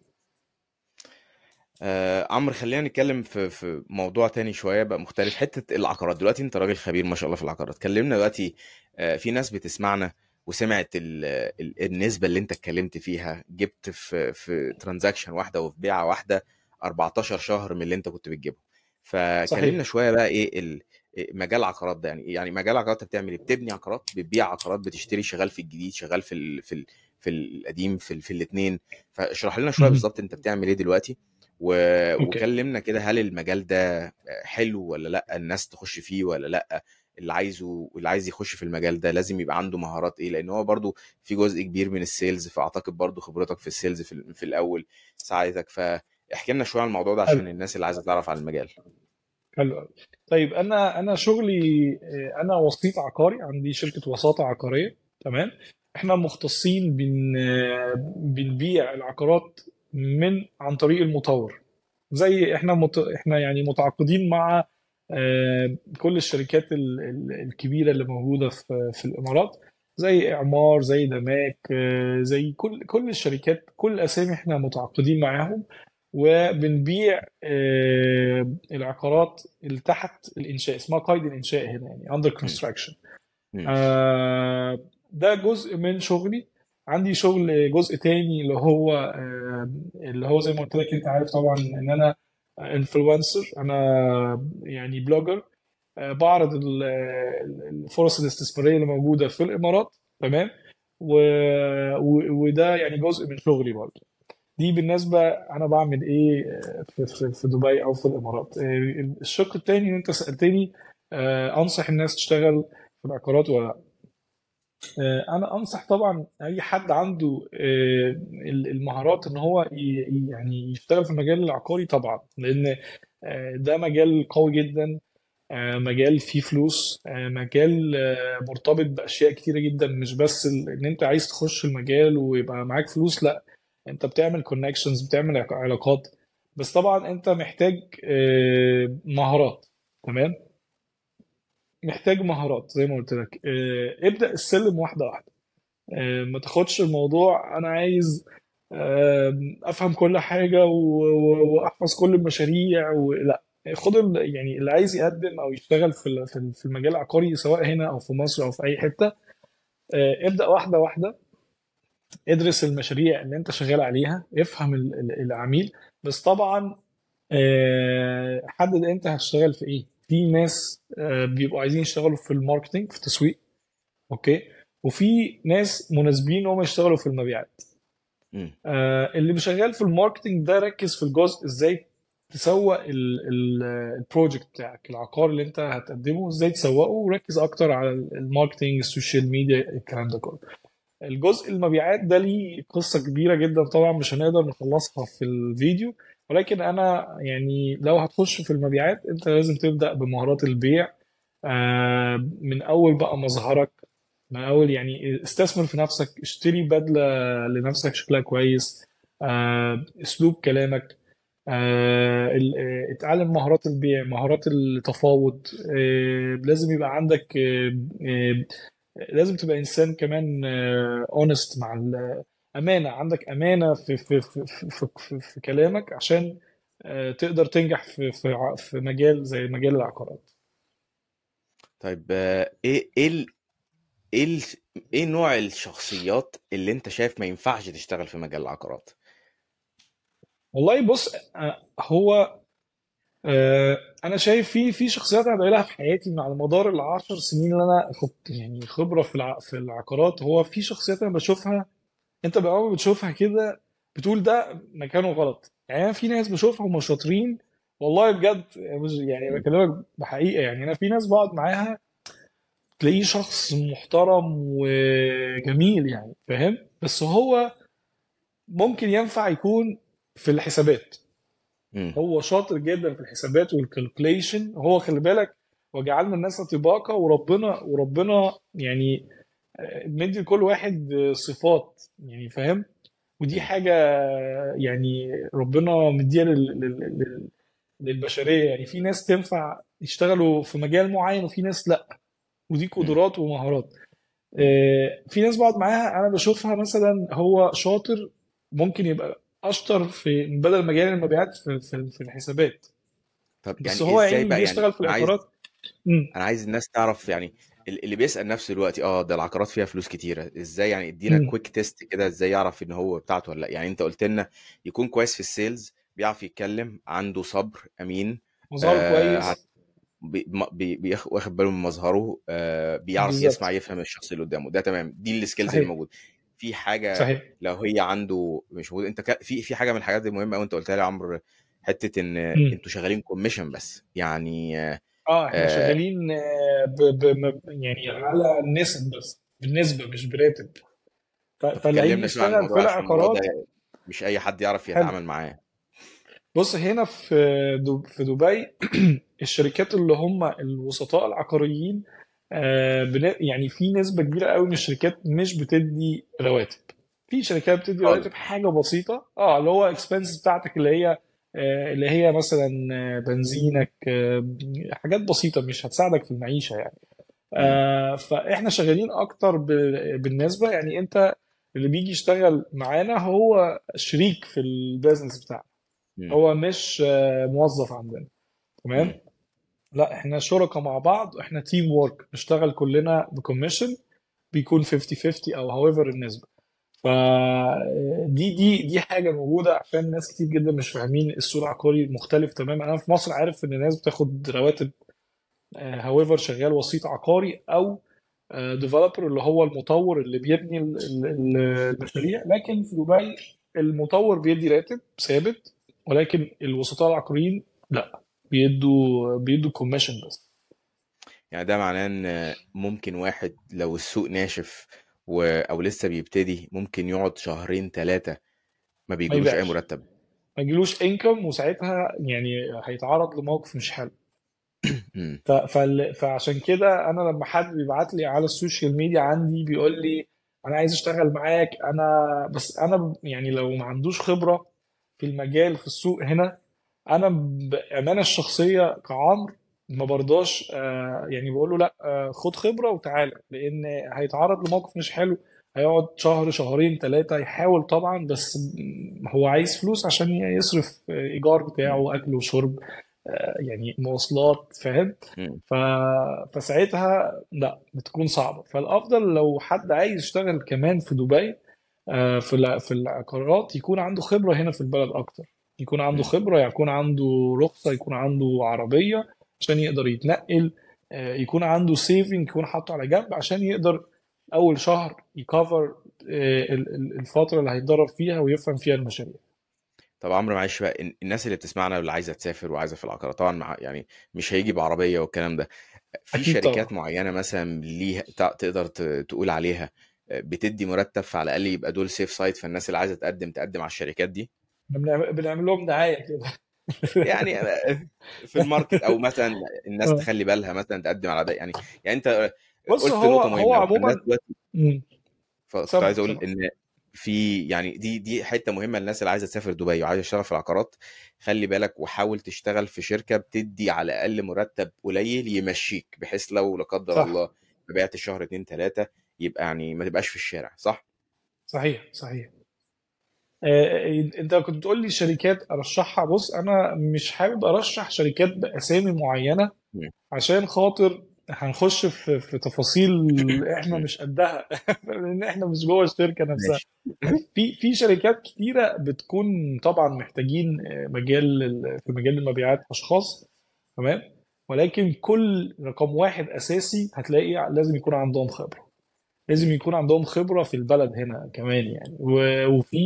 آه عمرو خلينا نتكلم في في موضوع تاني شوية بقى مختلف حتة العقارات. دلوقتي انت راجل خبير ما شاء الله في العقارات. كلمنا دلوقتي آه في ناس بتسمعنا وسمعت ال ال النسبة اللي انت اتكلمت فيها جبت في في ترانزاكشن واحدة وفي بيعة واحدة 14 شهر من اللي انت كنت بتجيبه. فكلمنا شوية بقى إيه ال إيه مجال العقارات ده يعني يعني مجال العقارات انت بتعمل إيه؟ بتبني عقارات بتبيع عقارات بتشتري شغال في الجديد شغال في ال في ال في القديم في ال في الاثنين فاشرح لنا شوية. بالظبط انت بتعمل إيه دلوقتي و... وكلمنا كده هل المجال ده حلو ولا لأ الناس تخش فيه ولا لأ؟ اللي عايزه اللي عايز يخش في المجال ده لازم يبقى عنده مهارات إيه؟ لأن هو برضو في جزء كبير من ال sales فأعتقد برضو خبرتك في ال sales في, في الأول ساعدتك. فاحكي لنا شوية عن الموضوع ده عشان الناس اللي عايزة تعرف عن المجال. حلو. طيب أنا أنا شغلي أنا وسيط عقاري عندي شركة وساطة عقارية. تمام؟ إحنا مختصين بن بنبيع العقارات من عن طريق المطور. زي إحنا مت... إحنا يعني متعاقدين مع كل الشركات ال- ال- الكبيرة اللي موجودة في في الإمارات زي إعمار زي دماك آه، زي كل كل الشركات كل الاسامي إحنا متعاقدين معاهم وبنبيع آه، العقارات اللي تحت الإنشاء اسمها قيد الإنشاء هنا يعني مم. آه، ده جزء من شغلي. عندي شغل جزء تاني اللي هو آه، اللي هو زي ما قلت لك أنت عارف طبعا إن أنا influencer أنا يعني blogger آه، بعرض ال- ال- الفرص الاستثمارية اللي موجودة في الإمارات. تمام؟ و... وده يعني جزء من شغلي برضه. دي بالنسبة أنا بعمل إيه آه، في في دبي أو في الإمارات. آه، الشق التاني اللي أنت سألتني أنصح الناس تشتغل في العقارات ولا لأ. أنا أنصح طبعا أي حد عنده آه، ال- المهارات إن هو يعني يشتغل في المجال العقاري طبعا لأن آه، ده مجال قوي جدا آه، مجال فيه فلوس آه، مجال آه، مرتبط بأشياء كتيرة جدا مش بس إن أنت عايز تخش المجال ويبقى معاك فلوس لأ أنت بتعمل كونكشنز بتعمل علاقات. بس طبعا أنت محتاج آه، مهارات تمام؟ محتاج مهارات زي ما قلت لك. آه، ابدأ السلم واحدة واحدة. آه، ما تاخدش الموضوع أنا عايز آه، أفهم كل و- وأحفظ كل المشاريع ولا خد يعني اللي عايز يقدم أو يشتغل في في ال- في المجال العقاري سواء هنا أو في مصر أو في أي حتة آه، ابدأ واحدة واحدة. ادرس المشاريع اللي أنت شغال عليها افهم ال- ال- العميل. بس طبعا حدد أنت هتشتغل في إيه. في ناس آه، بيبقوا عايزين يشتغلوا في ال marketing في التسويق okay؟ وفي ناس مناسبين إن هم يشتغلوا في المبيعات. آه، اللي شغال في ال marketing ده ركز في الجزء إزاي تسوق ال- ال- ال project بتاعك العقار اللي أنت هتقدمه إزاي تسوقه وركز أكتر على ال marketing ال social media الكلام ده كله. الجزء المبيعات ده ليه قصة كبيرة جدا طبعا مش هنقدر نخلصها في الفيديو. ولكن أنا يعني لو هتخش في المبيعات أنت لازم تبدأ بمهارات البيع آه، من أول بقى مظهرك من أول يعني استثمر في نفسك اشتري بدلة لنفسك شكلها كويس آه، أسلوب كلامك آه، اتعلم مهارات البيع مهارات التفاوض لازم يبقى عندك لازم تبقى إنسان كمان اونست مع الامانه عندك أمانة في في في في, في, في, كلامك عشان آه، تقدر تنجح في في في مجال زي مجال العقارات طيب آه، إيه إيه. إيه. إيه نوع الشخصيات اللي أنت شايف ما ينفعش تشتغل في مجال العقارات والله بص آه، هو أنا شايف في في شخصيات أنا بقابلها في حياتي من على مدار العشر سنين اللي أنا يعني خبرة في. في العقارات هو في شخصيات أنا بشوفها انت ما بتشوفها كده بتقول ده مكانه غلط يعني أنا في ناس بشوفها هم شاطرين والله بجد يعني. بكلمك بحقيقة يعني أنا في ناس بقعد معاها تلاقيه شخص محترم وجميل يعني فاهم بس هو ممكن ينفع يكون في الحسابات مم. هو شاطر جدا في الحسابات والكالكوليشن هو خلي بالك وجعلنا الناس طباقة وربنا وربنا يعني مدي لكل واحد صفات يعني فاهم؟ ودي مم. حاجة يعني ربنا مديها لل- لل- لل- للبشرية. يعني في ناس تنفع يشتغلوا في مجال معين وفي ناس لأ. ودي. قدرات ومهارات. آه، في ناس بقعد معاها أنا بشوفها مثلا هو شاطر ممكن يبقى أشطر في بدل مجال المبيعات في في في الحسابات. طب بس يعني هو إزاي يعني بقى جه يعني في العقارات أنا عايز الناس تعرف يعني اللي بيسأل نفسه دلوقتي آه ده العقارات فيها فلوس كتيرة إزاي يعني ادينا quick test كده إزاي يعرف إن هو بتاعته ولا لأ؟ يعني أنت قلت لنا يكون كويس في ال sales بيعرف يتكلم عنده صبر أمين مظهره آه كويس. بي بي واخد باله من مظهره آه بيعرف يسمع بالظبط يفهم الشخص اللي قدامه ده تمام دي ال skills اللي موجوده في حاجة صحيح. لو هي عنده مش موجود أنت ك... في في حاجة من الحاجات المهمة قوي أنت قلتها لي يا عمرو حتة إن أنتوا شغالين commission بس يعني آه آه إحنا آه، شغالين آه، ب ب يعني على النسب بس بالنسبة مش براتب. ف- طب فاللي هيجي كلمنا شوية عن يشتغل في العقارات مش أي حد يعرف يتعامل معاه. بص هنا في دو- في دبي الشركات اللي هم الوسطاء العقاريين آه، يعني في نسبة كبيرة قوي من الشركات مش بتدي رواتب. في شركات بتدي رواتب حاجة بسيطة آه اللي هو expenses بتاعتك اللي هي اللي هي مثلا آه، بنزينك آه، حاجات بسيطة مش هتساعدك في المعيشة يعني. آه، فإحنا شغالين أكتر ب- بالنسبة يعني أنت اللي بيجي يشتغل معانا هو شريك في ال business بتاعنا. هو مش آه، موظف عندنا تمام. لا إحنا شركاء مع بعض إحنا teamwork نشتغل كلنا ب commission بيكون 50 50 أو however النسبة فدي دي دي حاجة موجودة عشان ناس كتير جدا مش فاهمين السوق العقاري مختلف تماما. أنا في مصر عارف إن الناس بتاخد رواتب however شغال وسيط عقاري أو developer اللي هو المطور اللي بيبني ال- ال- ال- المشاريع. لكن في دبي المطور بيدي راتب ثابت ولكن الوسطاء العقاريين لا بيدوا بيدوا commission بس. يعني ده معناه إن ممكن واحد لو السوق ناشف و... أو لسه بيبتدي ممكن يقعد شهرين ثلاثة ما ما بيجيلوش أي يبيعش. مرتب. ما يجيلوش income وساعتها يعني هيتعرض لموقف مش حلو. مم. ف... فال... فعشان كده أنا لما حد بيبعت لي على السوشيال ميديا عندي بيقول لي أنا عايز أشتغل معاك أنا بس أنا يعني لو ما عندوش خبرة في المجال في السوق هنا أنا بامانه الشخصية كعمر ما برضاش آه، يعني بقول له لا آه، خد خبرة وتعالى لأن هيتعرض لموقف مش حلو هيقعد شهر شهرين ثلاثة يحاول طبعا بس هو عايز فلوس عشان يصرف إيجار بتاعه اكل وشرب آه، يعني مواصلات فاهم. ف... فساعتها لا بتكون صعبة فالأفضل لو حد عايز يشتغل كمان في دبي في في العقارات يكون عنده خبرة هنا في البلد أكتر يكون عنده مم. خبرة يكون عنده رخصة يكون عنده عربية عشان يقدر يتنقل آه، يكون عنده سيفنج يكون حاطه على جنب عشان يقدر أول شهر يكفر الفترة اللي هيتدرب فيها ويفهم فيها المشاريع. طب عمرو معلش بقى ال- الناس اللي بتسمعنا واللي عايزة تسافر وعايزة في العقارات طبعا مع يعني مش هيجي بعربية والكلام ده في شركات طبعا. معينة مثلا ليها تقدر تقول عليها بتدي مرتب فعلى الأقل يبقى دول safe side فالناس اللي عايزة تقدم تقدم على الشركات دي؟ بنعمل لهم دعاية كده. يعني في ال market أو مثلا الناس آه. تخلي بالها مثلا تقدم على ده يعني يعني أنت بص قلت هو نقطة هو مهمة الناس عموما. فكنت عايز أقول إن في يعني دي دي حتة مهمة للناس اللي عايزة تسافر دبي وعايزة تشتغل في العقارات خلي بالك وحاول تشتغل في شركة بتدي على الأقل مرتب قليل يمشيك بحيث لو لا قدر صح الله بعت شهر اتنين تلاتة يبقى يعني ما تبقاش في الشارع صح؟ صحيح صحيح انت كنت بتقول لي شركات ارشحها. بص أنا مش حابب ارشح شركات باسامي معينة. عشان خاطر هنخش في في تفاصيل إحنا مش قدها. لأن إحنا مش جوه الشركة نفسها. في في شركات كتيرة بتكون طبعا محتاجين مجال ال- في مجال المبيعات أشخاص تمام؟ ولكن كل رقم واحد أساسي هتلاقي لازم يكون عندهم خبرة. لازم يكون عندهم خبرة في البلد هنا كمان يعني. وفي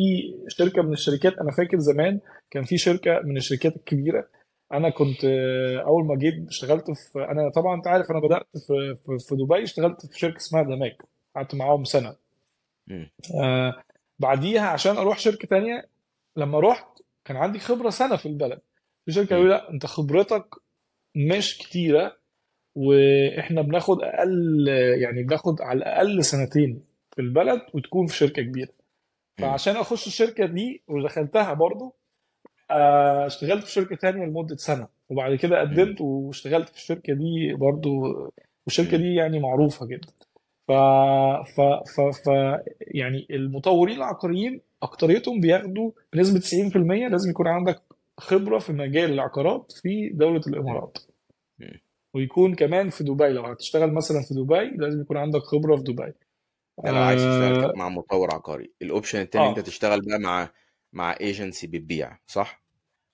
شركة من الشركات أنا فاكر زمان كان في شركة من الشركات الكبيرة. أنا كنت آه، أول ما جيت اشتغلت في أنا طبعا أنت عارف أنا بدأت في في, دبي اشتغلت في شركة اسمها دماك قعدت معاهم سنة. آه بعديها عشان أروح شركة تانية لما رحت كان عندي خبرة سنة في البلد. في شركة قالوا لأ أنت خبرتك مش كتيرة. وإحنا بناخد أقل يعني بناخد على الاقل سنتين في البلد وتكون في شركة كبيرة. فعشان اخش الشركة دي ودخلتها برضو آه، اشتغلت في شركة تانية لمدة سنة وبعد كده. قدمت واشتغلت في الشركة دي برضو والشركة. دي يعني معروفة جدا ف ف ف, ف يعني المطورين العقاريين أكتريتهم بياخدوا بنسبة 90% لازم يكون عندك خبرة في مجال العقارات في دولة الإمارات. ويكون كمان في دبي لو هتشتغل مثلا في دبي لازم يكون عندك خبرة في دبي ده لو عايز تشتغل كده مع مطور عقاري ال option التاني أنت آه. تشتغل بقى مع مع ايجنسي بتبيع صح؟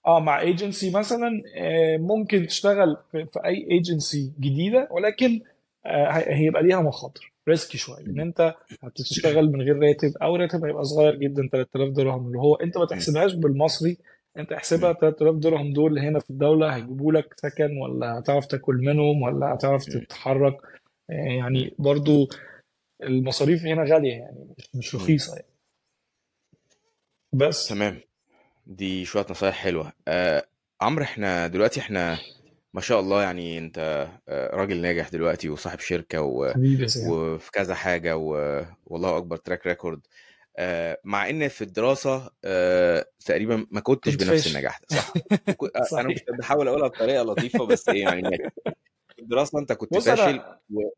آه مع ايجنسي مثلا آه، ممكن تشتغل في, في أي ايجنسي جديدة ولكن آه، هي- هيبقى ليها مخاطر ريسكي شوية إن أنت هتشتغل من غير راتب أو راتب هيبقى صغير جدا 3000 درهم اللي هو أنت ما. تحسبهاش بالمصري انت احسبها مم. 3000 درهم دول هنا في الدولة هيجيبوا لك سكن ولا هتعرف تاكل منهم ولا هتعرف. تتحرك مم. يعني برضو المصاريف هنا غالية يعني مش. رخيصة يعني بس تمام دي شوية نصايح حلوة آه عمرو إحنا دلوقتي إحنا ما شاء الله يعني انت آه، راجل ناجح دلوقتي وصاحب شركة و... وفي كذا حاجة و... والله أكبر track record آه مع إن في الدراسة آه تقريبا ما كنتش كنت بنفس النجاح ده صح. وك... آه، أنا كنت بحاول أقولها بطريقة لطيفة بس إيه يعني. في الدراسة أنت كنت فاشل.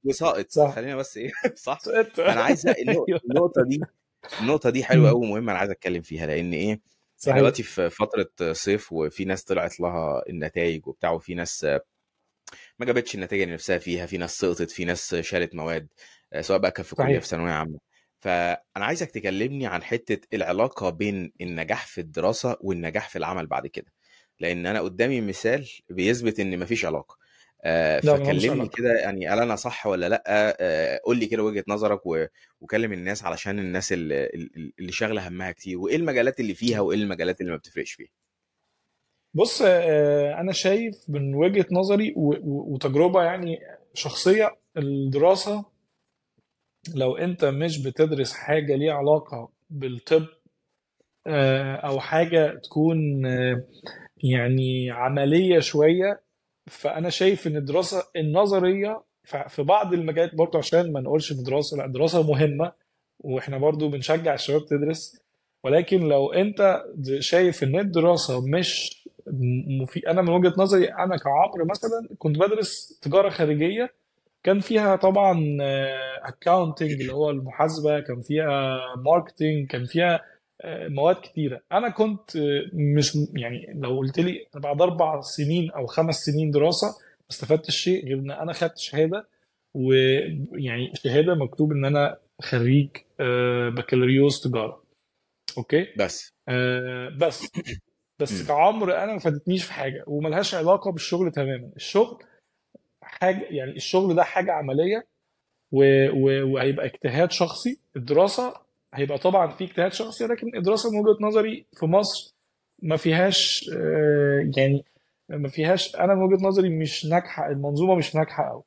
وساقط. صح. خلينا بس إيه صح. أنا عايز النق- أيوه. النقطة دي النقطة دي حلوة مم. قوي ومهمة أنا عايز أتكلم فيها لأن إيه صحيح. دلوقتي في فترة صيف وفي ناس طلعت لها النتائج وبتاع وفي ناس ما جابتش النتيجة اللي نفسها فيها في ناس سقطت في ناس شالت مواد سواء بقى كان في كلية صحيح. في ثانوية عامة. فأنا عايزك تكلمني عن حتة العلاقة بين النجاح في الدراسة والنجاح في العمل بعد كده لأن أنا قدامي مثال بيثبت إن مفيش علاقة. آه، لا فكلمني علاقة. كده يعني هل أنا صح ولا لأ؟ آه، قول لي كده وجهة نظرك و- وكلم الناس علشان الناس اللي, اللي شاغلة همها كتير وإيه المجالات اللي فيها وإيه المجالات اللي ما بتفرقش فيها؟ بص آه، أنا شايف من وجهة نظري و- و- وتجربة يعني شخصية الدراسة لو أنت مش بتدرس حاجة ليها علاقة بالطب آه، أو حاجة تكون آه، يعني عملية شوية فأنا شايف إن الدراسة النظرية ف- في بعض المجالات برضه عشان ما نقولش إن الدراسة لأ الدراسة مهمة وإحنا برضو بنشجع الشباب تدرس ولكن لو أنت شايف إن الدراسة مش مفي... أنا من وجهة نظري أنا كعمرو مثلا كنت بدرس تجارة خارجية كان فيها طبعا accounting اللي هو المحاسبة كان فيها marketing كان فيها آه، مواد كتيرة. أنا كنت آه، مش يعني لو قلت لي بعد أربع سنين أو خمس سنين دراسة ما استفدتش شيء غير إن أنا خدت شهادة ويعني شهادة مكتوب إن أنا خريج آه، بكالوريوس تجارة. أوكي؟ بس. آه، بس. بس. كعمر أنا ما فادتنيش في حاجة وملهاش علاقة بالشغل تماما. الشغل حاجة يعني الشغل ده حاجة عملية و... و... وهيبقى اجتهاد شخصي الدراسة هيبقى طبعا في اجتهاد شخصي ولكن الدراسة من وجهة نظري في مصر ما فيهاش آه، يعني ما فيهاش أنا من وجهة نظري مش ناجحة المنظومة مش ناجحة قوي.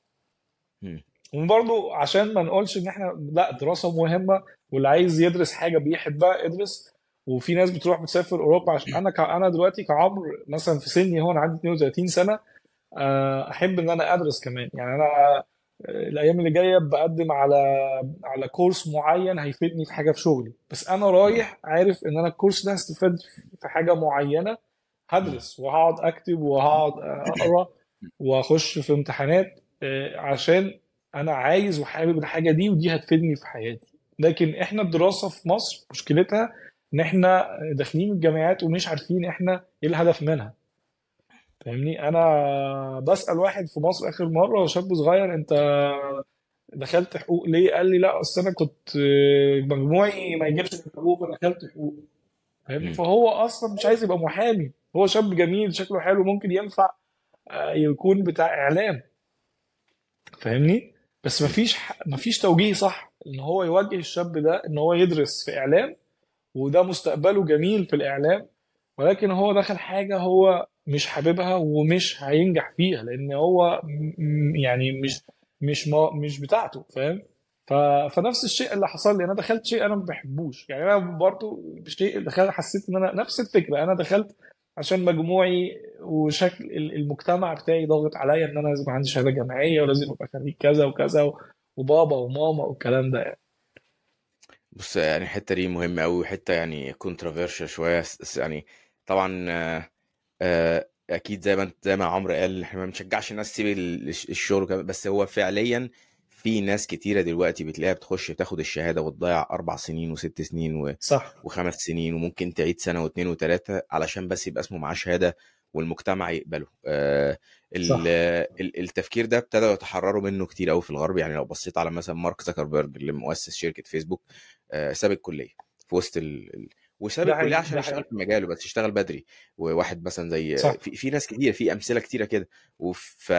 وبرضه عشان ما نقولش إن إحنا لا الدراسه مهمة واللي عايز يدرس حاجة بيحبها ادرس وفي ناس بتروح بتسافر أوروبا عشان أنا ك... أنا دلوقتي كعمر مثلا في سني هون عندي 32 سنة أحب إن أنا أدرس كمان يعني أنا آه، الأيام اللي جاية بقدم على على كورس معين هيفيدني في حاجة في شغلي بس أنا. رايح عارف إن أنا الكورس ده هستفاد في حاجة معينة. هدرس وهقعد أكتب وهقعد أقرأ وأخش في امتحانات آه، عشان أنا عايز وحابب الحاجة دي ودي هتفيدني في حياتي لكن إحنا الدراسة في مصر مشكلتها إن إحنا داخلين الجامعات ومش عارفين إحنا إيه الهدف منها فاهمني؟ أنا بسأل واحد في مصر آخر مرة شاب صغير أنت دخلت حقوق ليه؟ قال لي لا أصل أنا كنت مجموعي ما يجيبش في حقوق فدخلت حقوق. فاهمني. فهو أصلا مش عايز يبقى محامي. هو شاب جميل شكله حلو ممكن ينفع آه، يكون بتاع إعلام. فاهمني؟ بس مفيش مفيش توجيه صح إن هو يوجه الشاب ده إن هو يدرس في إعلام وده مستقبله جميل في الإعلام. ولكن هو دخل حاجة هو مش حاببها ومش هينجح فيها لأن هو يعني مش مش ما مش بتاعته فاهم. فنفس الشيء اللي حصل لي. أنا دخلت شيء أنا ما بحبوش. يعني أنا برضو شيء دخلت حسيت إن أنا نفس الفكرة. أنا دخلت عشان مجموعي وشكل ال- المجتمع بتاعي ضاغط عليا إن أنا لازم عندي شهادة جامعية ولازم أبقى خريج كذا وكذا وبابا وماما والكلام ده يعني. بص يعني الحتة دي مهمة أوي وحتة يعني س- س- يعني طبعا آه، أكيد زي ما انت زي ما عمرو قال إحنا ما بنشجعش الناس تسيب ال- الش- الشغل بس هو فعليا في ناس كتيرة دلوقتي بتلاقيها بتخش تاخد الشهادة وتضيع أربع سنين وست سنين و... صح. وخمس سنين وممكن تعيد سنة واتنين وتلاتة علشان بس يبقى اسمه معاه شهادة والمجتمع يقبله. آه، ال- صح. ال- التفكير ده ابتدوا يتحرروا منه كتير قوي في الغرب. يعني لو بصيت على مثلا مارك زكربرج اللي مؤسس شركة فيسبوك آه، ساب الكلية في وسط ال... وساب حقيقي عشان يشتغل في مجاله بس يشتغل بدري وواحد مثلا زي صح. في, في ناس كتير في أمثلة كتيرة كده. وف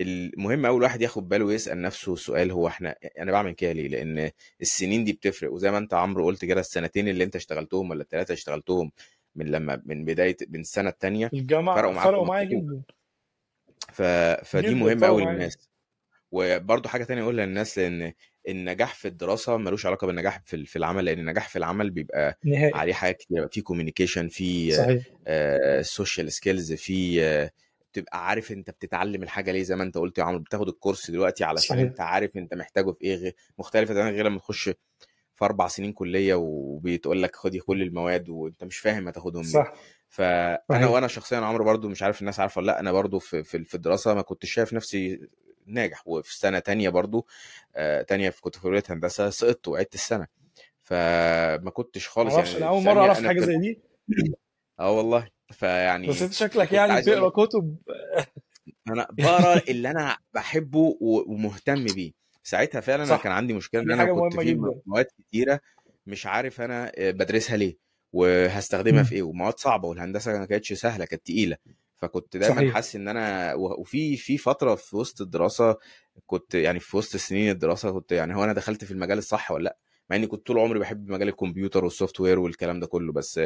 المهم قوي الواحد ياخد باله ويسأل نفسه سؤال هو إحنا أنا بعمل كده ليه؟ لأن السنين دي بتفرق. وزي ما أنت عمرو قلت كده السنتين اللي أنت اشتغلتهم ولا الثلاثه اشتغلتهم من لما من بداية من السنة الثانية في الجامعة فرقوا معاك فرقوا معايا جدا. ف... فدي مهمة قوي للناس. وبرضه حاجة تانية أقولها للناس لأن النجاح في الدراسة ملوش علاقة بالنجاح في في العمل لأن النجاح في العمل بيبقى نهائي. عليه حاجات كتير في كوميونيكيشن في social skills في تبقى عارف أنت بتتعلم الحاجة ليه زي ما أنت قلت يا عمرو بتاخد ال course دلوقتي علشان صحيح. أنت عارف أنت محتاجه في إيه غير مختلفة تماما غير لما تخش في أربع سنين كلية وبيتقول لك خدي كل المواد وأنت مش فاهم هتاخدهم صح. فانا صحيح. وأنا شخصيا عمرو برضو مش عارف الناس عارفة ولا لأ أنا برضو في في الدراسة ما كنتش شايف نفسي ناجح وفي سنة تانية برضو آه تانية في كنت في كلية هندسة سقطت وعدت السنة. فما كنتش خالص يعني أنا أول ثانية أعرف في زي دي. آه والله. بس فيعني أنت شكلك يعني بتقرأ كتب. أنا بقرأ اللي أنا بحبه ومهتم بيه. ساعتها فعلا أنا كان صح عندي مشكلة إن أنا كنت في مواد كتيرة مش عارف أنا بدرسها ليه وهستخدمها في. إيه ومواد صعبة والهندسة ما كانتش سهلة كانت تقيلة. فكنت دايما صحيح. حاسس إن أنا وفي في فترة في وسط الدراسة كنت يعني في وسط سنين الدراسة كنت يعني هو أنا دخلت في المجال الصح ولا لأ؟ مع إني كنت طول عمري بحب مجال الكمبيوتر وال software والكلام ده كله بس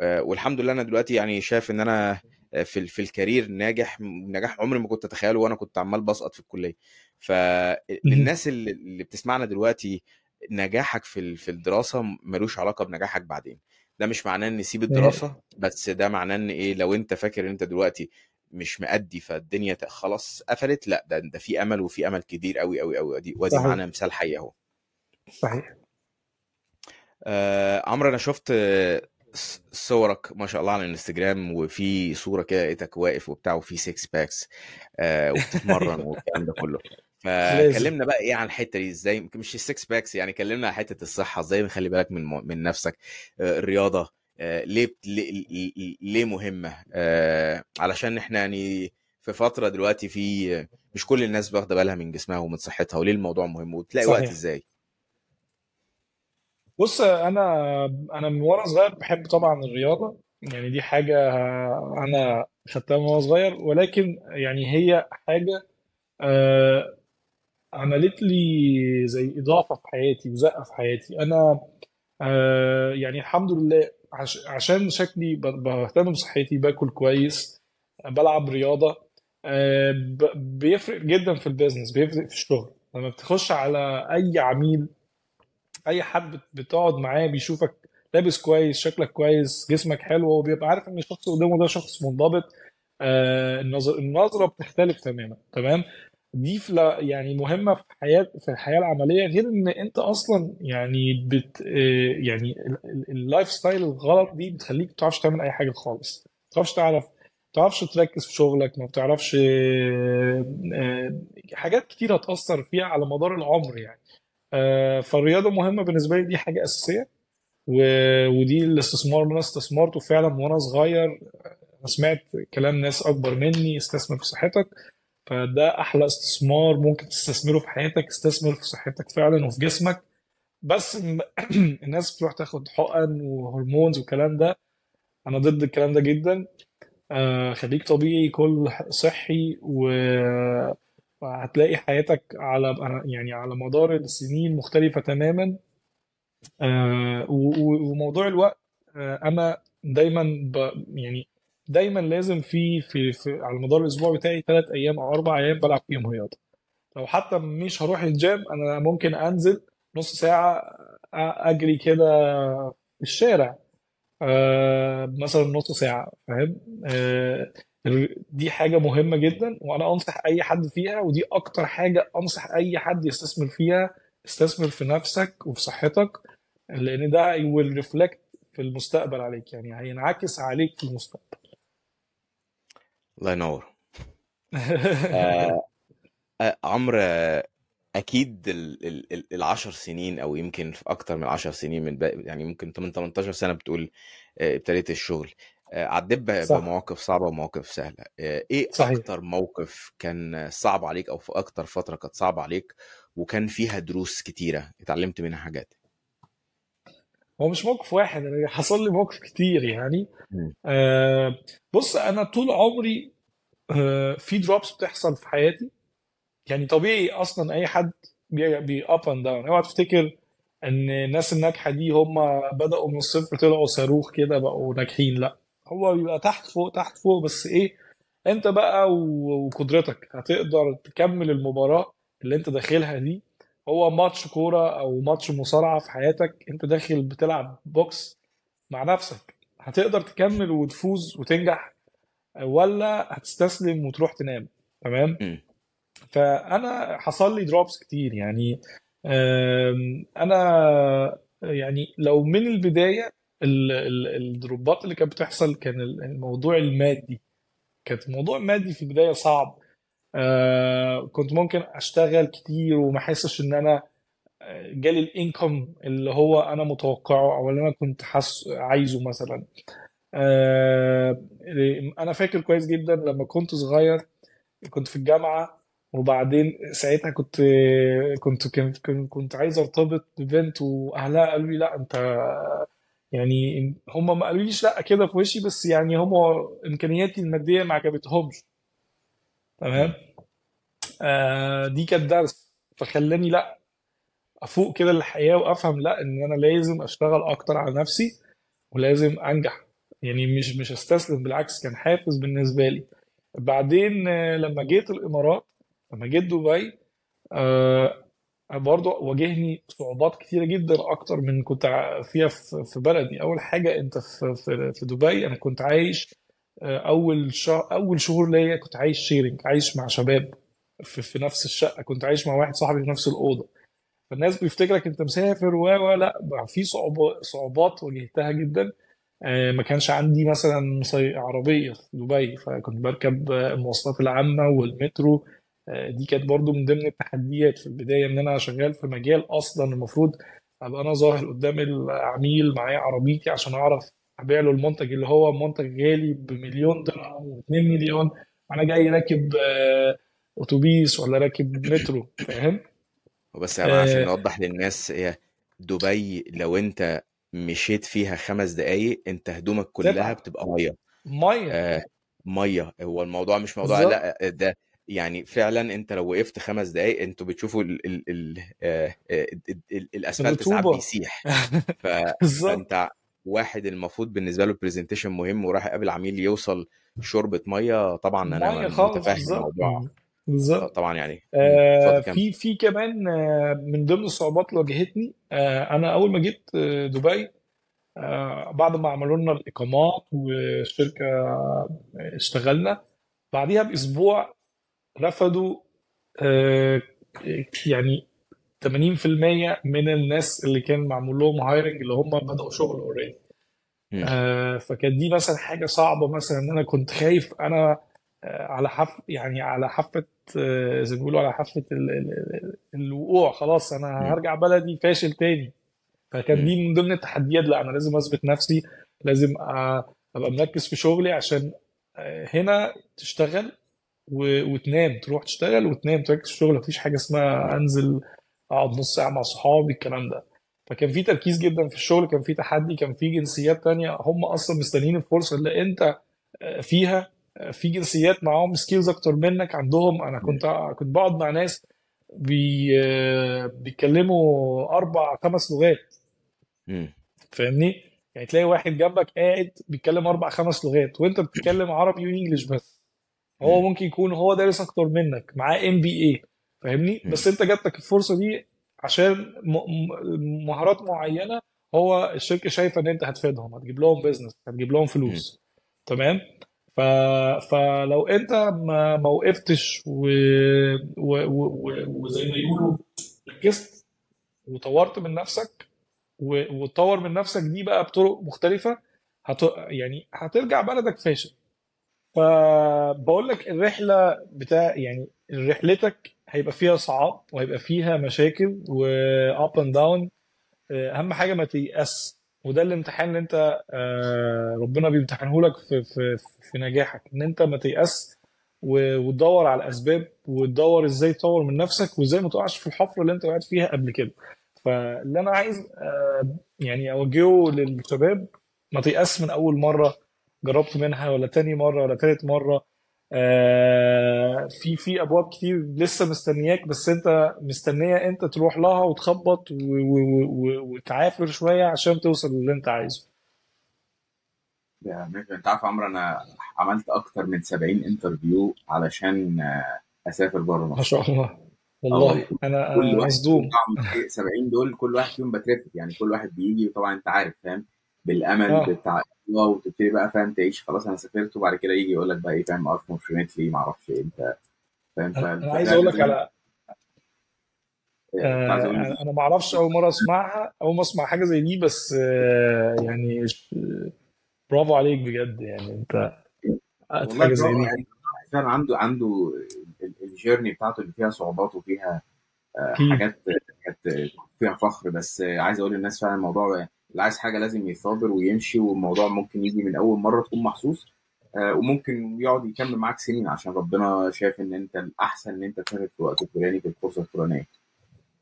آه، والحمد لله أنا دلوقتي يعني شايف إن أنا في في ال career ناجح نجاح عمري ما كنت أتخيله وأنا كنت عمال بسقط في الكلية. مم. فللناس اللي بتسمعنا دلوقتي نجاحك في في الدراسة ملوش علاقة بنجاحك بعدين. ده مش معناه إن سيب نهائي الدراسة بس ده معناه إن إيه لو أنت فاكر إن أنت دلوقتي مش هأدي فالدنيا خلاص قفلت لأ ده ده في أمل وفي أمل كبير قوي قوي قوي ودي ودي صحيح. معانا مثال حي أهو. صحيح. آه عمرو أنا شفت صورك ما شاء الله على الإنستجرام وفي صورة كده لقيتك واقف وبتاع وفي six packs آه وبتتمرن والكلام ده كله. فكلمنا بقى إيه عن الحتة دي؟ إزاي؟ مش ال six packs يعني كلمنا عن حتة الصحة. إزاي نخلي بالك من من نفسك؟ آه الرياضة. آه ليه ليه مهمة؟ آه علشان إحنا يعني في فترة دلوقتي في مش كل الناس واخدة بالها من جسمها ومن صحتها وليه الموضوع مهم؟ وتلاقي وقت صحيح. إزاي؟ بص أنا أنا من وأنا صغير بحب طبعا الرياضة. يعني دي حاجة أنا خدتها من وأنا صغير ولكن يعني هي حاجة آه، عملت لي زي إضافة في حياتي وزقة في حياتي. أنا آه يعني الحمد لله عش عشان شكلي بهتم بصحتي باكل كويس بلعب رياضة آه بيفرق جدا في ال business بيفرق في الشغل. لما بتخش على أي عميل أي حد بت- بتقعد معاه بيشوفك لابس كويس شكلك كويس جسمك حلو وبيبقى عارف إن الشخص قدامه ده شخص منضبط آه النظر النظرة بتختلف تماما. تمام؟ لا- يعني مهمة في حياة في الحياة العملية غير إن أنت أصلا يعني بت آه، يعني ال- ال- ال lifestyle الغلط دي بتخليك ما تعرفش تعمل أي حاجة خالص. ما بتعرفش تعرف ما بتعرفش تركز في شغلك ما بتعرفش آه، آه، حاجات كتير هتأثر فيها على مدار العمر يعني. فالرياضة مهمة بالنسبة لي دي حاجة أساسية و- ودي الاستثمار اللي أنا استثمرته فعلا وأنا صغير. سمعت كلام ناس أكبر مني استثمر في صحتك. فده أحلى استثمار ممكن تستثمره في حياتك استثمر في صحتك فعلا وفي جسمك. بس الناس بتروح تاخد حقن وهرمونز والكلام ده. أنا ضد الكلام ده جدا. آه خليك طبيعي كل صحي و- وهتلاقي حياتك على يعني على مدار السنين مختلفة تماما. آه وموضوع الوقت آه أنا دايما ب يعني دايما لازم في في, في على مدار الأسبوع بتاعي ثلاث أيام أو أربع أيام بلعب فيهم رياضة. لو حتى مش هروح الجيم أنا ممكن أنزل نص ساعة أجري كده في الشارع. آه مثلا نص ساعة فاهم؟ آه دي حاجة مهمة جدا وأنا أنصح أي حد فيها ودي أكتر حاجة أنصح أي حد يستثمر فيها. استثمر في نفسك وفي صحتك لأن ده will reflect في المستقبل عليك يعني هينعكس عليك في المستقبل. الله ينور. آه آه عمرو أكيد ال- ال- ال- العشر سنين أو يمكن في أكتر من عشر سنين من بقى يعني ممكن من 18 سنة بتقول آه، ابتديت الشغل. آه، عديت بمواقف صعبة ومواقف سهلة. آه، إيه صحيح. أكتر موقف كان صعب عليك أو في أكتر فترة كانت صعبة عليك وكان فيها دروس كتيرة اتعلمت منها حاجات؟ هو مش موقف واحد أنا حصل لي مواقف كتير يعني. آه بص أنا طول عمري آه في drops بتحصل في حياتي. يعني طبيعي أصلا أي حد بي up and down اوعى تفتكر إن الناس الناجحة دي هم بدأوا من الصفر طلعوا صاروخ كده بقوا ناجحين. لأ هو بيبقى تحت فوق تحت فوق. بس إيه أنت بقى وقدرتك هتقدر تكمل المباراة اللي أنت داخلها دي. هو ماتش كورة أو ماتش مصارعة في حياتك أنت داخل بتلعب box مع نفسك. هتقدر تكمل وتفوز وتنجح ولا هتستسلم وتروح تنام تمام. فأنا حصل لي دروبس كتير يعني أنا يعني لو من البداية ال- ال- الدروبات اللي كانت بتحصل كان الموضوع المادي. كانت الموضوع المادي في البداية صعب. آه، كنت ممكن أشتغل كتير وما أحسش إن أنا جالي الإنكم اللي هو أنا متوقعه أو اللي أنا كنت حاسس عايزه مثلا. آه، أنا فاكر كويس جدا لما كنت صغير كنت في الجامعة وبعدين ساعتها كنت كنت كنت, كنت عايز أرتبط ببنت وأهلها قالوا لي لا أنت يعني هم ما قالوليش لا كده في وشي بس يعني هم إمكانياتي المادية ما عجبتهمش. تمام. آه دي كانت درس. فخلاني لا أفوق كده للحياة وأفهم لا إن أنا لازم أشتغل أكتر على نفسي ولازم أنجح. يعني مش مش أستسلم بالعكس كان حافز بالنسبة لي. بعدين آه، لما جيت الإمارات لما جيت دبي آه برضه واجهني صعوبات كتيرة جدا أكتر من كنت فيها في بلدي. أول حاجة أنت في في دبي أنا كنت عايش أول شهر أول شهور ليا كنت عايش شيرنج عايش مع شباب في, في نفس الشقة كنت عايش مع واحد صاحبي في نفس الأوضة. فالناس بيفتكرك أنت مسافر و لا في صعوبات واجهتها جدا. آه، ما كانش عندي مثلا عربية في دبي فكنت بركب آه، المواصلات العامة والمترو. آه، دي كانت برضو من ضمن التحديات في البداية إن أنا شغال في مجال أصلا المفروض أبقى أنا ظاهر قدام العميل معايا عربيتي عشان أعرف ابيع له المنتج اللي هو منتج غالي بمليون درهم و2 مليون. وأنا جاي راكب آه، أتوبيس ولا راكب مترو فاهم؟ وبس يا عشان آه، نوضح للناس هي دبي لو أنت مشيت فيها خمس دقايق أنت هدومك كلها بتبقى مية. مية. آه مية. هو الموضوع مش موضوع لا ده يعني فعلا أنت لو وقفت خمس دقايق أنتوا بتشوفوا ال ال ال آه آه، ال ال الأسفلت ساعات بيسيح. فأنت واحد المفروض بالنسبة له البرزنتيشن مهم وراح يقابل عميل يوصل شوربة مية طبعا أنا متفاهم الموضوع. بالظبط طبعا يعني. آه في في كمان آه من ضمن الصعوبات اللي واجهتني آه أنا أول ما جيت آه دبي آه بعد ما عملوا لنا الإقامات والشركة آه، اشتغلنا بعديها بأسبوع رفضوا آه يعني 80% من الناس اللي كان معمول لهم hiring اللي هم بدأوا شغل already. آه، فكانت دي مثلا حاجة صعبة مثلا إن أنا كنت خايف أنا آه، على حف يعني على حافة آه، زي ما بيقولوا على ال- الوقوع. خلاص أنا. هرجع بلدي فاشل تاني. فكان. دي من ضمن التحديات. لا أنا لازم أثبت نفسي لازم أ- أبقى مركز في شغلي عشان آه، هنا تشتغل وتنام. تروح تشتغل وتنام. تركز في الشغل مفيش حاجة اسمها أنزل اقعد نص ساعة مع صحابي الكلام ده. فكان في تركيز جدا في الشغل كان في تحدي كان في جنسيات تانية هم أصلا مستنيين الفرصة اللي أنت آه، فيها. آه، في جنسيات معاهم skills أكتر منك عندهم. أنا كنت كنت بقعد مع ناس بي آه، بيتكلموا أربع خمس لغات. فاهمني؟ يعني تلاقي واحد جنبك قاعد بيتكلم أربع خمس لغات وأنت بتتكلم عربي و English بس. هو مم. ممكن يكون هو دارس أكتر منك معاه MBA فاهمني. بس انت جاتلك الفرصة دي عشان مهارات معينة هو الشركة شايفة ان انت هتفيدهم هتجيب لهم business هتجيب لهم. فلوس تمام ف... فلو انت ما ما وقفتش و... و... و... و... وزي ما يقولوا ركزت وطورت من نفسك و... وتطور من نفسك دي بقى بطرق مختلفة هت... يعني هترجع بلدك فاشل فبقول لك الرحلة بتاع يعني رحلتك هيبقى فيها صعاب وهيبقى فيها مشاكل و up and down أهم حاجة ما تيأس. وده الامتحان اللي أنت آه، ربنا بيمتحنه لك في في في نجاحك. إن أنت ما تيأس وتدور على الاسباب وتدور إزاي تطور من نفسك وإزاي ما تقعش في الحفرة اللي أنت وقعت فيها قبل كده. فاللي أنا عايز آه، يعني أوجهه للشباب ما تيأس من أول مرة جربت منها ولا تاني مرة ولا تالت مرة. في في أبواب كتير لسه مستنياك بس أنت مستنية أنت تروح لها وتخبط و- و- و- وتعافر شوية عشان توصل للي أنت عايزه. يا ماشي أنت عارف عمرو أنا عملت أكتر من 70 انترفيو علشان آه، أسافر بره ما مصر. شاء الله. والله أنا كل أنا واحد مصدوم. فيهم طبعا 70 دول كل واحد فيهم بترفد يعني كل واحد بيجي وطبعا أنت عارف فاهم؟ بالأمل آه. بتاع الله وتبتدي بقى فاهم تعيش خلاص أنا سافرت. وبعد كده يجي يقول لك بقى إيه فاهم unfortunately ما أعرفش إيه أنت فاهم أنا أنا عايز أقول لك على أقول آه، أنا ما أعرفش أول مرة أسمعها أول ما أسمع حاجة زي دي بس آه، يعني ش- برافو عليك بجد يعني أنت حققت والله حاجة زي برافو دي. يعني عنده عنده الجيرني بتاعته اللي فيها صعوبات وفيها آه، أكيد حاجات كانت فيها فخر. بس آه، عايز أقول للناس فعلا الموضوع اللي عايز حاجة لازم يثابر ويمشي والموضوع ممكن يجي من أول مرة تكون محسوس آه، وممكن يقعد يكمل معاك سنين عشان ربنا شايف إن أنت الأحسن إن أنت تسافر في الوقت الفلاني في الفرصة الفلانية.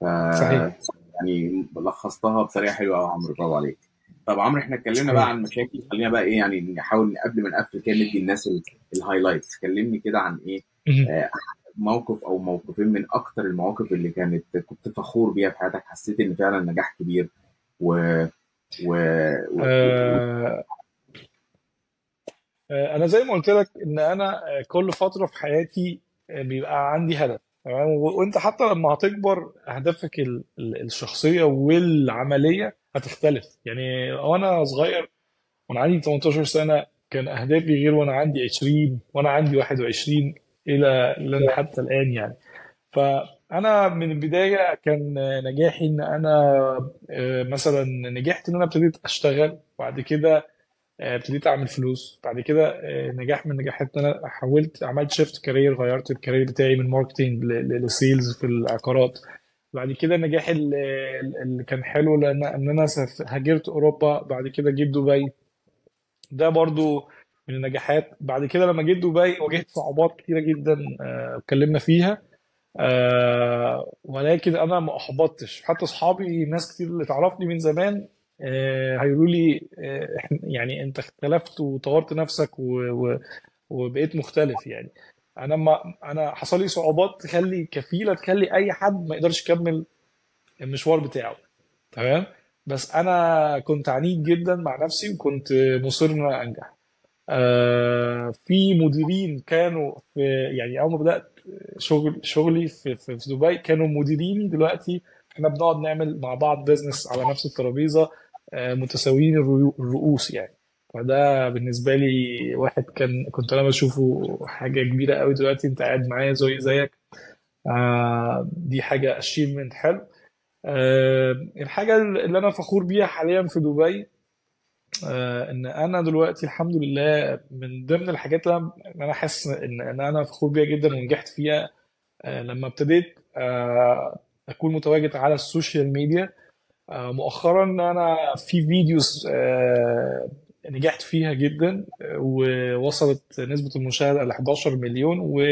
ف صحيح. يعني لخصتها بطريقة حلوة قوي يا عمرو برافو عليك. طب عمرو إحنا اتكلمنا بقى عن مشاكل خلينا بقى إيه يعني نحاول قبل ما نقفل كده ندي الناس الهايلايتس كلمني كده عن إيه. آه، موقف أو موقفين من أكتر المواقف اللي كانت كنت فخور بيها في حياتك حسيت إن فعلا نجاح كبير و و, و... آه، آه، أنا زي ما قلت لك إن أنا آه، كل فترة في حياتي آه، بيبقى عندي هدف تمام؟ وأنت حتى لما هتكبر أهدافك ال- ال- الشخصية والعملية هتختلف. يعني وأنا صغير وأنا عندي 18 سنة كان أهدافي غير وأنا عندي 20 وأنا عندي 21 إلى لنا حتى الآن يعني. فانا من البداية كان نجاحي إن أنا آه، مثلا نجحت إن أنا ابتديت أشتغل بعد كده آه، ابتديت أعمل فلوس بعد كده آه، نجاح من نجاحات إن أنا حولت عملت shift career غيرت ال career بتاعي من marketing ل sales في العقارات. بعد كده النجاح اللي, كان حلو لأن إن أنا هاجرت أوروبا بعد كده جيت دبي. ده برضو من النجاحات. بعد كده لما جيت دبي واجهت صعوبات كتيرة جدا اتكلمنا فيها. آه، ولكن أنا ما أحبطتش. حتى أصحابي ناس كتير اللي تعرفني من زمان آه، هيقولوا لي آه، يعني أنت اختلفت وطورت نفسك و- و- وبقيت مختلف يعني. أنا ما أنا حصل لي صعوبات تخلي كفيلة تخلي أي حد ما يقدرش يكمل المشوار بتاعه. تمام؟ بس أنا كنت عنيد جدا مع نفسي وكنت مصر إن أنا أنجح. آه، في مديرين كانوا في يعني أول ما بدأت شغل شغلي في, في, في دبي. كانوا مديريني دلوقتي. إحنا بنقعد نعمل مع بعض بيزنس على نفس الترابيزة آه، متساويين الرؤوس يعني. فده بالنسبة لي واحد كان كنت أنا بشوفه حاجة كبيرة قوي دلوقتي. أنت قاعد معايا زي زيك. آه، دي حاجة achievement حلو. آه، الحاجة اللي أنا فخور بيها حاليا في دبي آه، إن أنا دلوقتي الحمد لله من ضمن الحاجات اللي أنا حاسس ان إن أنا فخور بيها جدا ونجحت فيها آه، لما ابتديت آه، أكون متواجد على ال social media مؤخرا أنا في videos نجحت فيها جدا ووصلت نسبة المشاهدة ل 11 مليون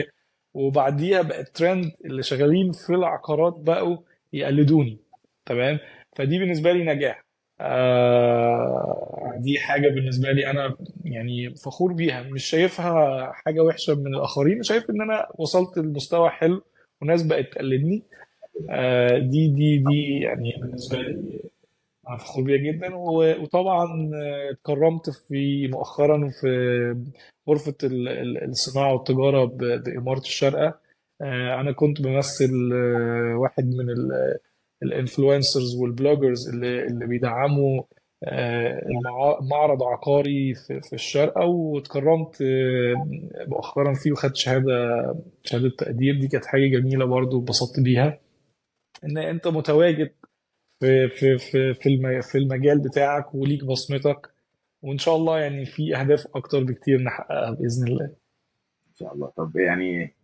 وبعديها بقت ترند اللي شغالين في العقارات بقوا يقلدوني تمام؟ فدي بالنسبة لي نجاح. آه دي حاجة بالنسبة لي أنا يعني فخور بيها مش شايفها حاجة وحشة من الآخرين شايف إن أنا وصلت لمستوى حلو وناس بقت تقلدني. آه دي دي دي يعني بالنسبة لي أنا فخور بيها جدا. وطبعا اتكرمت في مؤخرا في غرفة ال- ال- الصناعة والتجارة ب- بإمارة الشارقة آه، أنا كنت بمثل آه، واحد من ال influencers وال bloggers اللي اللي بيدعموا آه، معرض عقاري في الشارقة واتكرمت آه، مؤخرا فيه وخدت شهادة شهادة تقدير. دي كانت حاجة جميلة برضو اتبسطت بيها. إن أنت متواجد في في في في الم- في المجال بتاعك وليك بصمتك وإن شاء الله يعني في أهداف أكتر بكتير نحققها بإذن الله. إن شاء الله. طب يعني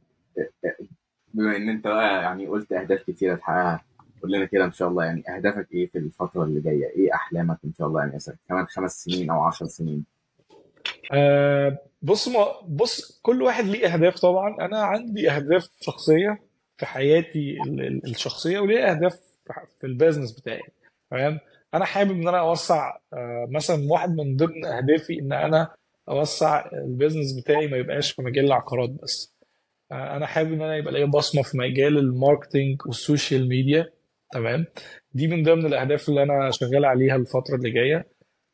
بما إن أنت يعني قلت أهداف كتيرة تحققها قول لنا كده إن شاء الله يعني أهدافك إيه في الفترة اللي جاية؟ إيه أحلامك إن شاء الله يعني مثلا كمان خمس سنين أو عشر سنين. آه بص ما بص كل واحد ليه أهداف طبعا. أنا عندي أهداف شخصية في حياتي ال- ال- الشخصية وليه أهداف في ال business بتاعي. فاهم أنا حابب إن أنا أوسع آه مثلا واحد من ضمن أهدافي إن أنا أوسع ال business بتاعي ما يبقاش في مجال العقارات بس. آه، أنا حابب إن أنا يبقى ليا بصمة في مجال ال marketing وال social media. تمام؟ دي من ضمن الأهداف اللي أنا شغال عليها الفترة اللي جاية.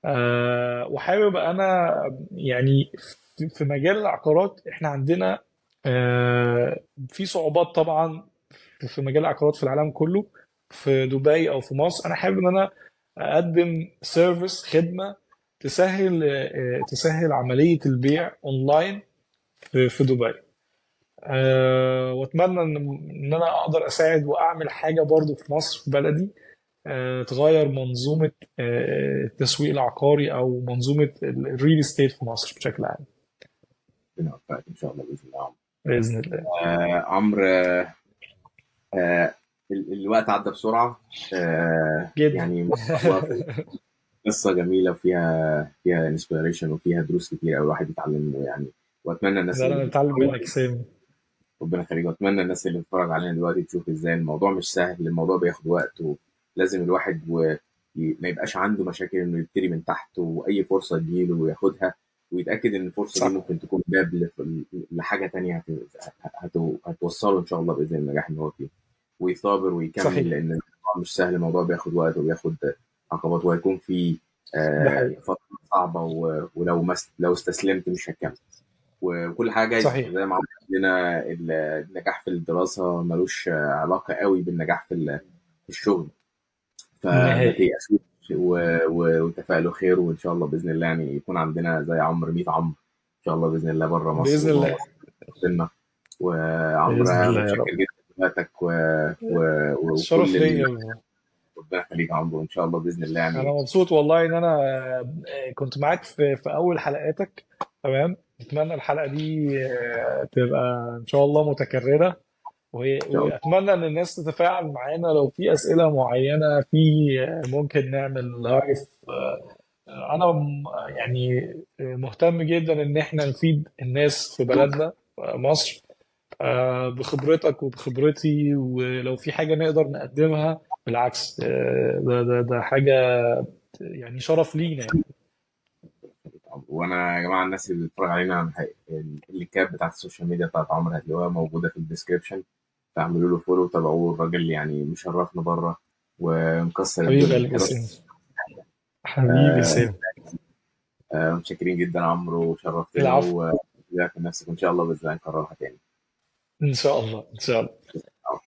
أه وحابب أنا يعني في مجال العقارات إحنا عندنا أه في صعوبات طبعا في مجال العقارات في العالم كله في دبي أو في مصر. أنا حابب إن أنا أقدم service خدمة تسهل آه، تسهل عملية البيع اونلاين في دبي. أه واتمنى ان إن أنا أقدر أساعد وأعمل حاجة برضو في مصر في بلدي أه تغير منظومة أه التسويق العقاري أو منظومة ال real estate في مصر بشكل عام. ربنا يوفقك إن شاء الله بإذن الله. بإذن الله. آه عمرو آه آه ال- الوقت عدى بسرعة. آه جدا. يعني قصة جميلة وفيها فيها انسبيريشن وفيها دروس كتير قوي الواحد يتعلم منه يعني. وأتمنى الناس اللي أنا بتعلم منك سامي. ربنا يخليك واتمنى الناس اللي بتتفرج علينا دلوقتي تشوف إزاي الموضوع مش سهل الموضوع بياخد وقت ولازم الواحد و... ما يبقاش عنده مشاكل انه يبتدي من تحت وأي فرصة تجيله وياخدها ويتأكد إن الفرصة دي صح. ممكن تكون باب لحاجة تانية هت... هت... هتوصله إن شاء الله بإذن النجاح اللي هو فيه. ويصابر ويكمل صحيح. لأن الموضوع مش سهل الموضوع بياخد وقت وبياخد عقبات وهيكون ده آه، فترة صعبة و... ولو. لو استسلمت مش هتكمل. وكل حاجة صحيح. زي ما ال- النجاح في الدراسة ملوش علاقة قوي بالنجاح في ال- في الشغل. و- وتفائلوا خير وإن شاء الله بإذن الله يعني يكون عندنا زي عمرو 100 عمرو. إن شاء الله بإذن الله بره مصر بإذن الله. بإذن أنا متشكر جدا لوقتك و... و... الشرف ليا. ربنا يخليك عمرو. إن شاء الله بإذن الله أنا يعني مبسوط والله إن أنا آه، كنت معاك في في أول حلقاتك. تمام؟ أتمنى الحلقة دي آه، تبقى إن شاء الله متكررة. وأتمنى إن الناس تتفاعل معانا لو في أسئلة معينة في آه، ممكن نعمل live آه، أنا يعني مهتم جدا إن إحنا نفيد الناس في بلدنا مصر بخبرتك وبخبرتي ولو في حاجة نقدر نقدمها بالعكس ده ده ده حاجة يعني شرف لينا يعني. وأنا يا جماعة الناس اللي بتتفرج علينا ال link ات بتاعت ال social media بتاعت عمرو هتلاقوها موجودة في ال description فاعملوا له فولو وتابعوه الراجل يعني مشرفنا بره ومكسر حبيب الدنيا. قلبي دراسة سامي حبيبي سامي آه، متشكرين جدا يا عمرو وشرفتنا العفو. وجزاك نفسك وان شاء الله بإذن الله نكررها تاني. إن شاء الله إن شاء الله.